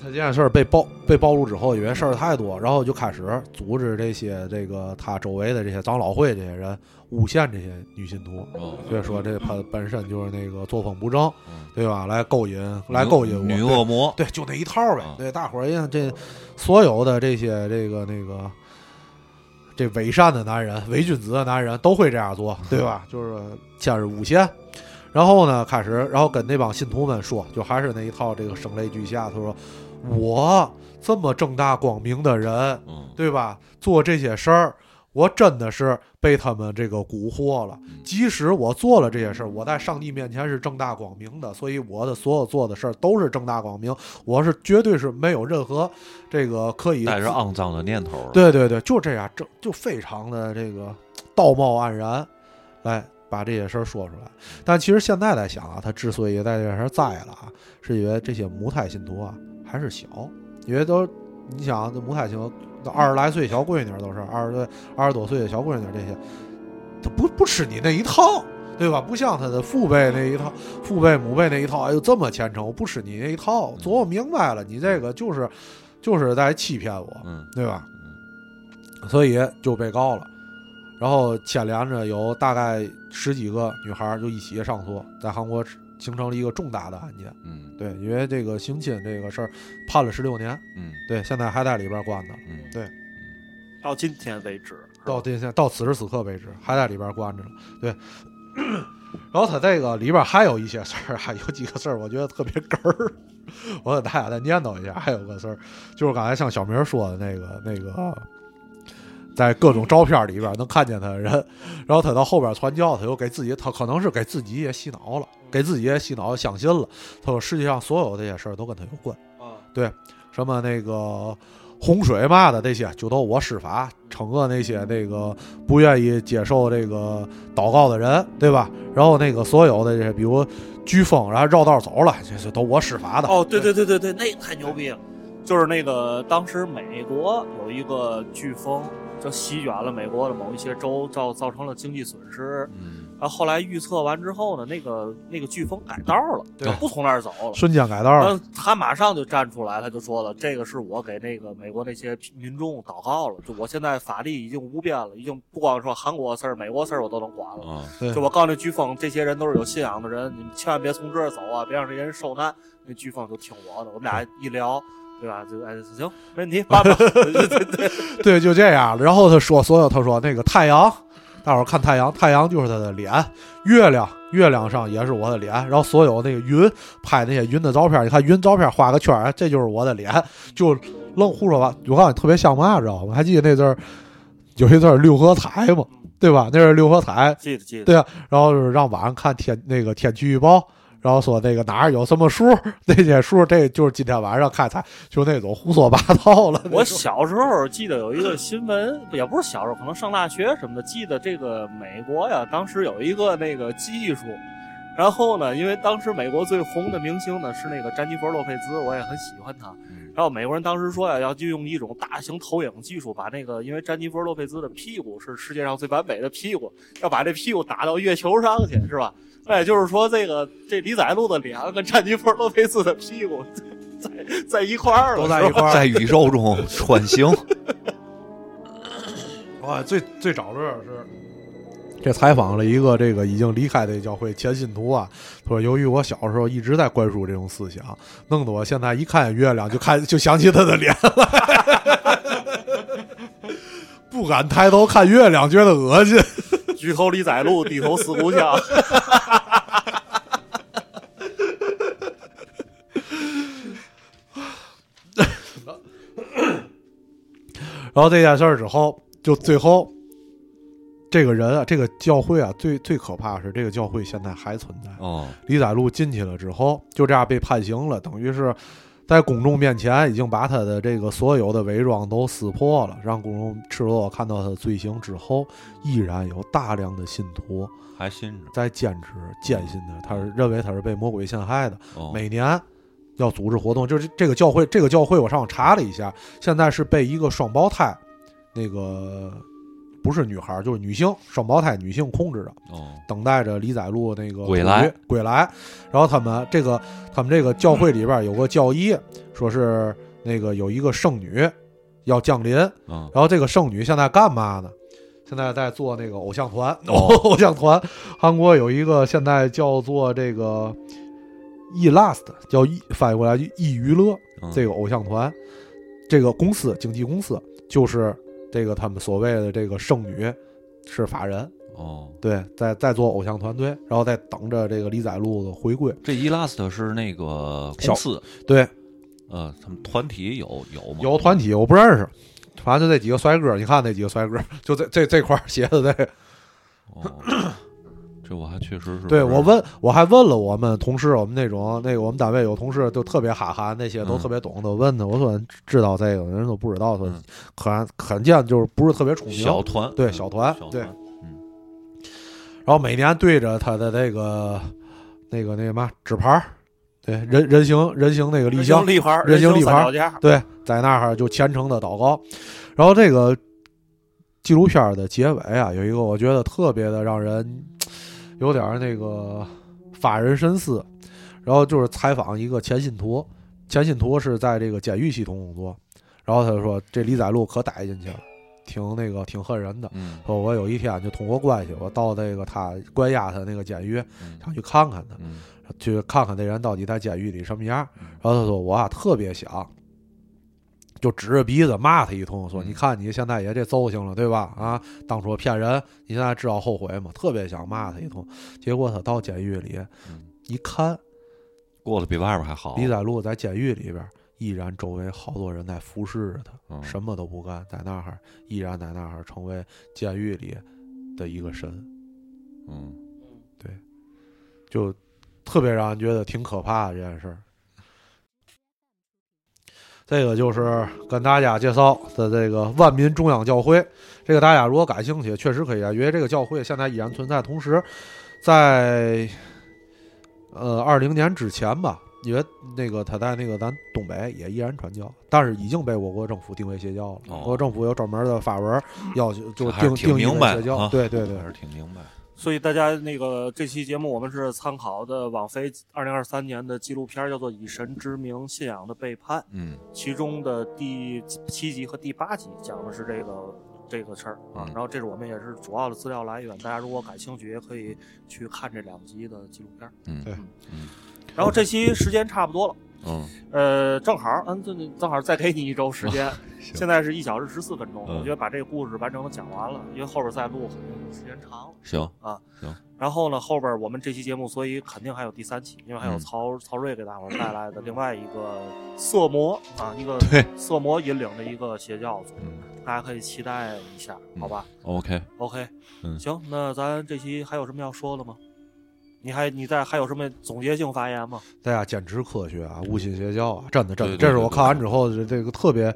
他这件事儿被暴被暴露之后，因为事儿太多，然后就开始组织这些这个他周围的这些长老会这些人诬陷这些女信徒，哦，所以说这他本身就是那个作风不正，嗯对吧？来勾引来勾引女恶魔，对，就那一套呗啊。对，大伙儿一样，这所有的这些这个那个这伪善的男人、伪君子的男人都会这样做，对吧？就是先是诬陷，然后呢开始，然后跟那帮信徒们说，就还是那一套这个声泪俱下。他说：“我这么正大光明的人，嗯，对吧？做这些事儿，我真的是被他们这个蛊惑了。嗯即使我做了这些事儿，我在上帝面前是正大光明的，所以我的所有做的事儿都是正大光明，我是绝对是没有任何这个可以带着肮脏的念头，对对对，就这样，正就非常的这个道貌岸然，来把这些事儿说出来。但其实现在在想啊，他之所以在这事儿栽了啊，是因为这些母胎信徒啊还是小，因为都你想这母胎信徒都二十来岁小闺女儿都是二十岁二十多岁的小闺女儿这些，他不不吃你那一套。对吧？不像他的父辈那一套，父辈母辈那一套，哎呦这么虔诚，我不吃你那一套，琢磨明白了，你这个就是就是在欺骗我，嗯，对吧？所以就被告了，然后牵连着有大概十几个女孩儿就一起上诉，在韩国形成了一个重大的案件。嗯对，因为这个性侵这个事儿判了十六年，嗯对，现在还在里边关着，嗯，对到今天为止，到今天到此时此刻为止还在里边关着呢。对，然后他这个里边还有一些事儿，还有几个事儿，我觉得特别哏儿。我给大家再念叨一下，还有个事儿，就是刚才像小明说的那个那个，在各种照片里边能看见他的人，然后他到后边传教，他又给自己，他可能是给自己也洗脑了，给自己也洗脑相信了。他说世界上所有这些事儿都跟他有关。啊，什么那个洪水嘛的这些，就都我施法惩恶那些那个不愿意接受这个祷告的人，对吧？然后那个所有的这些，比如飓风，然后绕道走了，这是都我施法的。哦，对对对对对，那太牛逼了！就是那个当时美国有一个飓风，就席卷了美国的某一些州，造造成了经济损失。嗯然后后来预测完之后呢，那个那个飓风改道了，对不从那儿走了。瞬间改道了。他马上就站出来，他就说了：“这个是我给那个美国那些民众祷告了，就我现在法律已经无边了，已经不光说韩国事儿、美国事儿我都能管了。就我告诉那飓风，这些人都是有信仰的人，你们千万别从这儿走啊，别让这些人受难。那飓风就听我的，我们俩一聊，对吧？就哎行，没问题，办吧。对对对，对，就这样。然后他说，所有他说那个太阳，大伙儿看太阳，太阳就是他的脸；月亮，月亮上也是我的脸。然后所有那个云拍那些云的照片，你看云照片画个圈儿，这就是我的脸，就愣胡说八。我告诉你，特别像嘛，知道吗？还记得那阵儿有一阵儿六合彩嘛，对吧？那是六合彩，记得记得。对啊，然后是让晚上看天那个天气预报，然后说那个哪儿有什么数，那些数这就是今天晚上看才，就那种胡说八道了。我小时候记得有一个新闻，也不是小时候，可能上大学什么的，记得这个美国呀，当时有一个那个技术。然后呢，因为当时美国最红的明星呢是那个詹妮弗·洛佩兹，我也很喜欢她。嗯然后美国人当时说呀，要就用一种大型投影技术，把那个因为詹妮弗·洛佩兹的屁股是世界上最完美的屁股，要把这屁股打到月球上去，是吧？哎，就是说这个这李载路的脸跟詹妮弗·洛佩斯的屁股在在一块儿了，都在一块儿。在宇宙中穿行，哇，最最找乐是，这采访了一个这个已经离开的教会前信徒啊，他说由于我小时候一直在灌输这种思想，弄得我现在一看月亮就看就想起他的脸了，不敢抬头看月亮，觉得恶心。举头李载路，低头思故乡。然后这件事儿之后，就最后这个人啊，这个教会啊，最最可怕是这个教会现在还存在。哦，李载路进去了之后，就这样被判刑了，等于是在公众面前已经把他的这个所有的伪装都撕破了，让公众赤裸裸看到他的罪行之后，依然有大量的信徒还信着，在坚持坚信他，他是认为他是被魔鬼陷害的，哦，每年。要组织活动，就是这个教会，这个教会我上网查了一下，现在是被一个双胞胎，那个不是女孩儿，就是女性双胞胎女性控制的，哦，等待着李载禄那个归来。归归来。然后他们这个他们这个教会里边有个教义，说是那个有一个圣女要降临，嗯，然后这个圣女现在干嘛呢？现在在做那个偶像团，哦。偶像团。韩国有一个现在叫做这个 E Last，叫 E 翻译过来就 E 娱乐嗯。这个偶像团，这个公司经纪公司就是这个他们所谓的这个圣女是法人。哦，对，在在做偶像团队，然后在等着这个李载路的回归。这 Elast 是那个小公司，对，呃，他们团体有有吗？有团体我不认识，反正就这几个帅哥，你看那几个帅哥，就这这这块儿写的这个。哦，这我还确实是对我问，我还问了我们同事，我们那种那个我们单位有同事就特别哈哈，那些都嗯特别懂的，我问的，我说知道这个，人都不知道，说嗯很罕见就是不是特别出名。小团，对嗯小团对小团，嗯，然后每年对着他的那个那个那个嘛纸牌儿，对人人形人形那个立人像，立牌，人形立牌对，在那儿就虔诚的祷告。然后这个纪录片的结尾啊，有一个我觉得特别的让人有点儿那个发人深思。然后就是采访一个前信徒，前信徒是在这个监狱系统工作，然后他就说这李载禄可逮进去了，挺那个挺恨人的。嗯说我有一天就通过关系，我到那个他关押他那个监狱，嗯想去看看他。嗯去看看那人到底在监狱里什么样嗯。然后他说：“我啊特别想，就指着鼻子骂他一通，说嗯你看你现在也这揍性了，对吧？啊，当初骗人，你现在知道后悔吗？特别想骂他一通。结果他到监狱里嗯，一看，过得比外边还好。李在禄在监狱里边，依然周围好多人在服侍着他，嗯什么都不干，在那儿依然在那儿成为监狱里的一个神。”嗯对就特别让人觉得挺可怕的这件事儿。这个就是跟大家介绍的这个万民中央教会，这个大家如果感兴趣，确实可以啊，因为这个教会现在依然存在，同时在呃二零年之前吧，因为那个他在那个咱东北也依然传教，但是已经被我国政府定为邪教了。哦我国政府有专门的发文要求，就定定义邪教。啊对对对还，是挺明白。所以大家那个这期节目我们是参考的网飞二零二三年的纪录片，叫做《以神之名：信仰的背叛》，嗯其中的第七集和第八集讲的是这个这个事儿啊。嗯然后这是我们也是主要的资料来源，大家如果感兴趣也可以去看这两集的纪录片。嗯对嗯然后这期时间差不多了。嗯，呃，正好，嗯，这正好再给你一周时间。行。现在是一小时十四分钟，嗯。我觉得把这个故事完整的讲完了，因为后边再录肯定时间长。了。行，然后呢，后边我们这期节目，所以肯定还有第三期，因为还有嗯。曹、曹睿给大伙儿带来的另外一个色魔啊，一个对。色魔引领的一个邪教组织，嗯。大家可以期待一下，好吧、，OK，o k 嗯。行，那咱这期还有什么要说的吗？你还你在还有什么总结性发言吗？大家坚持科学啊，勿信邪教啊，真的真的，这是我看完之后的这个特别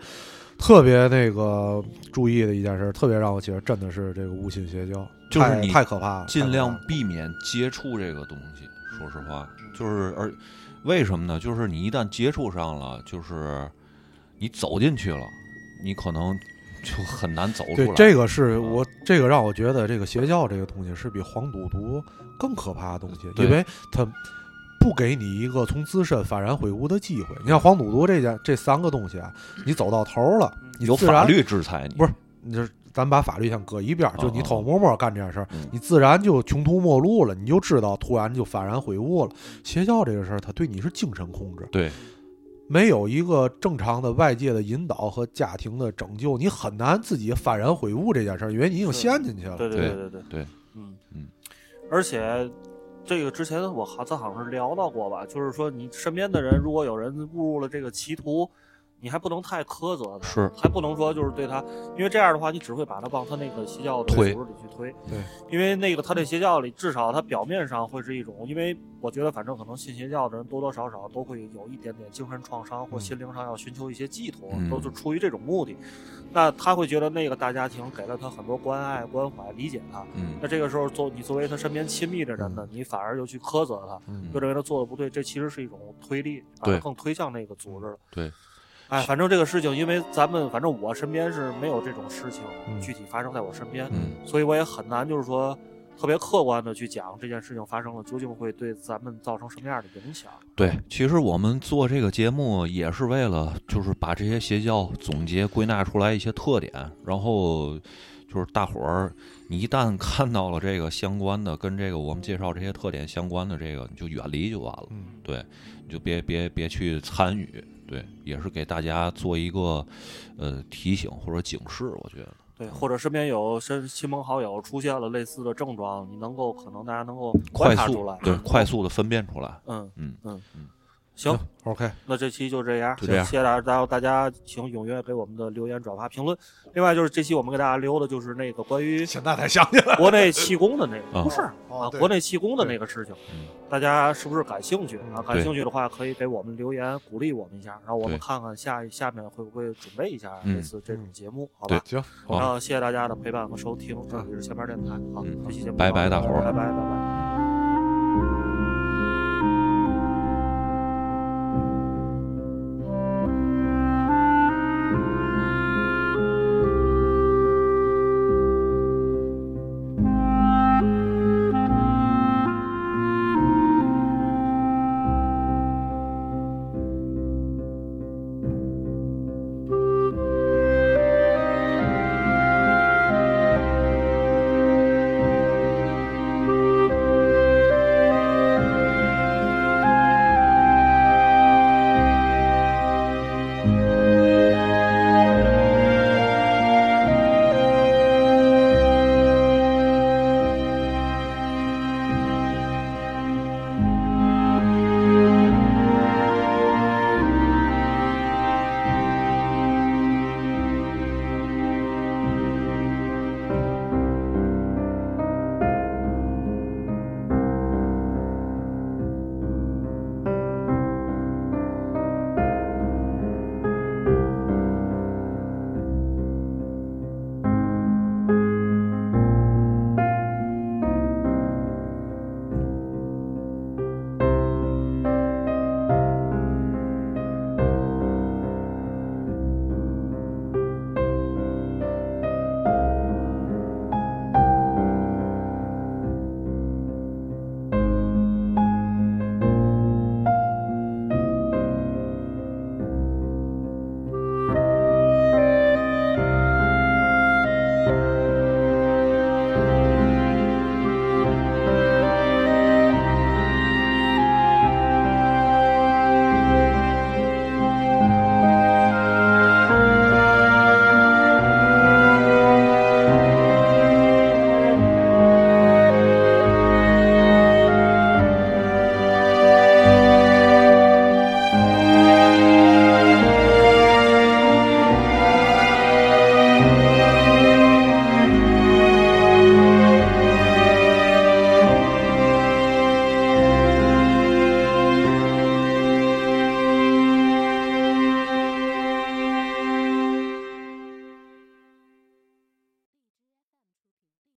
特别那个注意的一件事，特别让我觉得真的是这个勿信邪教，就是你太可怕了，尽量避免接触这个东西。说实话，就是而为什么呢？就是你一旦接触上了，就是你走进去了，你可能就很难走出来。对，这个是嗯我这个让我觉得这个邪教这个东西是比黄赌毒更可怕的东西，因为他不给你一个从自身幡然悔悟的机会。你像黄赌毒这件这三个东西啊，你走到头了，你自然有法律制裁你，不是你就是咱把法律先搁一边儿，就你嗯嗯偷摸摸干这件事儿嗯，你自然就穷途末路了，你就知道突然就幡然悔悟了。邪教这个事儿，它对你是精神控制，对。没有一个正常的外界的引导和家庭的拯救，你很难自己幡然悔悟这件事儿，因为你已经陷进去了。对对对对对。对，嗯。嗯，而且这个之前我好咱好像是聊到过吧，就是说你身边的人如果有人误入了这个歧途，你还不能太苛责他，是还不能说就是对他，因为这样的话你只会把他往他那个邪教的组织里去推。对，因为那个他这邪教里，至少他表面上会是一种，因为我觉得反正可能信邪教的人多多少少都会有一点点精神创伤或嗯心灵上要寻求一些寄托，嗯都是出于这种目的。那他会觉得那个大家庭给了他很多关爱、关怀、理解他。嗯那这个时候，作你作为他身边亲密的人呢，你反而又去苛责他，嗯又认为他做的不对，这其实是一种推力，把对他更推向那个组织了。对，哎，反正这个事情，因为咱们反正我身边是没有这种事情嗯具体发生在我身边，嗯所以我也很难就是说特别客观的去讲这件事情发生了究竟会对咱们造成什么样的影响。对，其实我们做这个节目也是为了，就是把这些邪教总结归纳出来一些特点，然后就是大伙儿，你一旦看到了这个相关的，跟这个我们介绍这些特点相关的这个，你就远离就完了。嗯对，你就别别别去参与。对，也是给大家做一个呃提醒或者警示，我觉得。对，或者身边有身亲朋好友出现了类似的症状，你能够可能大家能够快速出来，对，快速的分辨出来。嗯嗯嗯嗯，行，，OK，那这期就这样，就这样。谢谢大家，然后大家请踊跃给我们的留言、转发、评论。另外就是这期我们给大家留的就是那个关于现在才想起来，国内气功的那个，啊。不是啊，国内气功的那个事情嗯，大家是不是感兴趣啊？嗯感兴趣的话，可以给我们留言鼓励我们一下，然后我们看看下下面会不会准备一下嗯。类似这种节目，好吧？行，好。然后谢谢大家的陪伴和收听，这里是前面电台，好嗯，这期节目拜拜大伙儿。拜拜拜拜。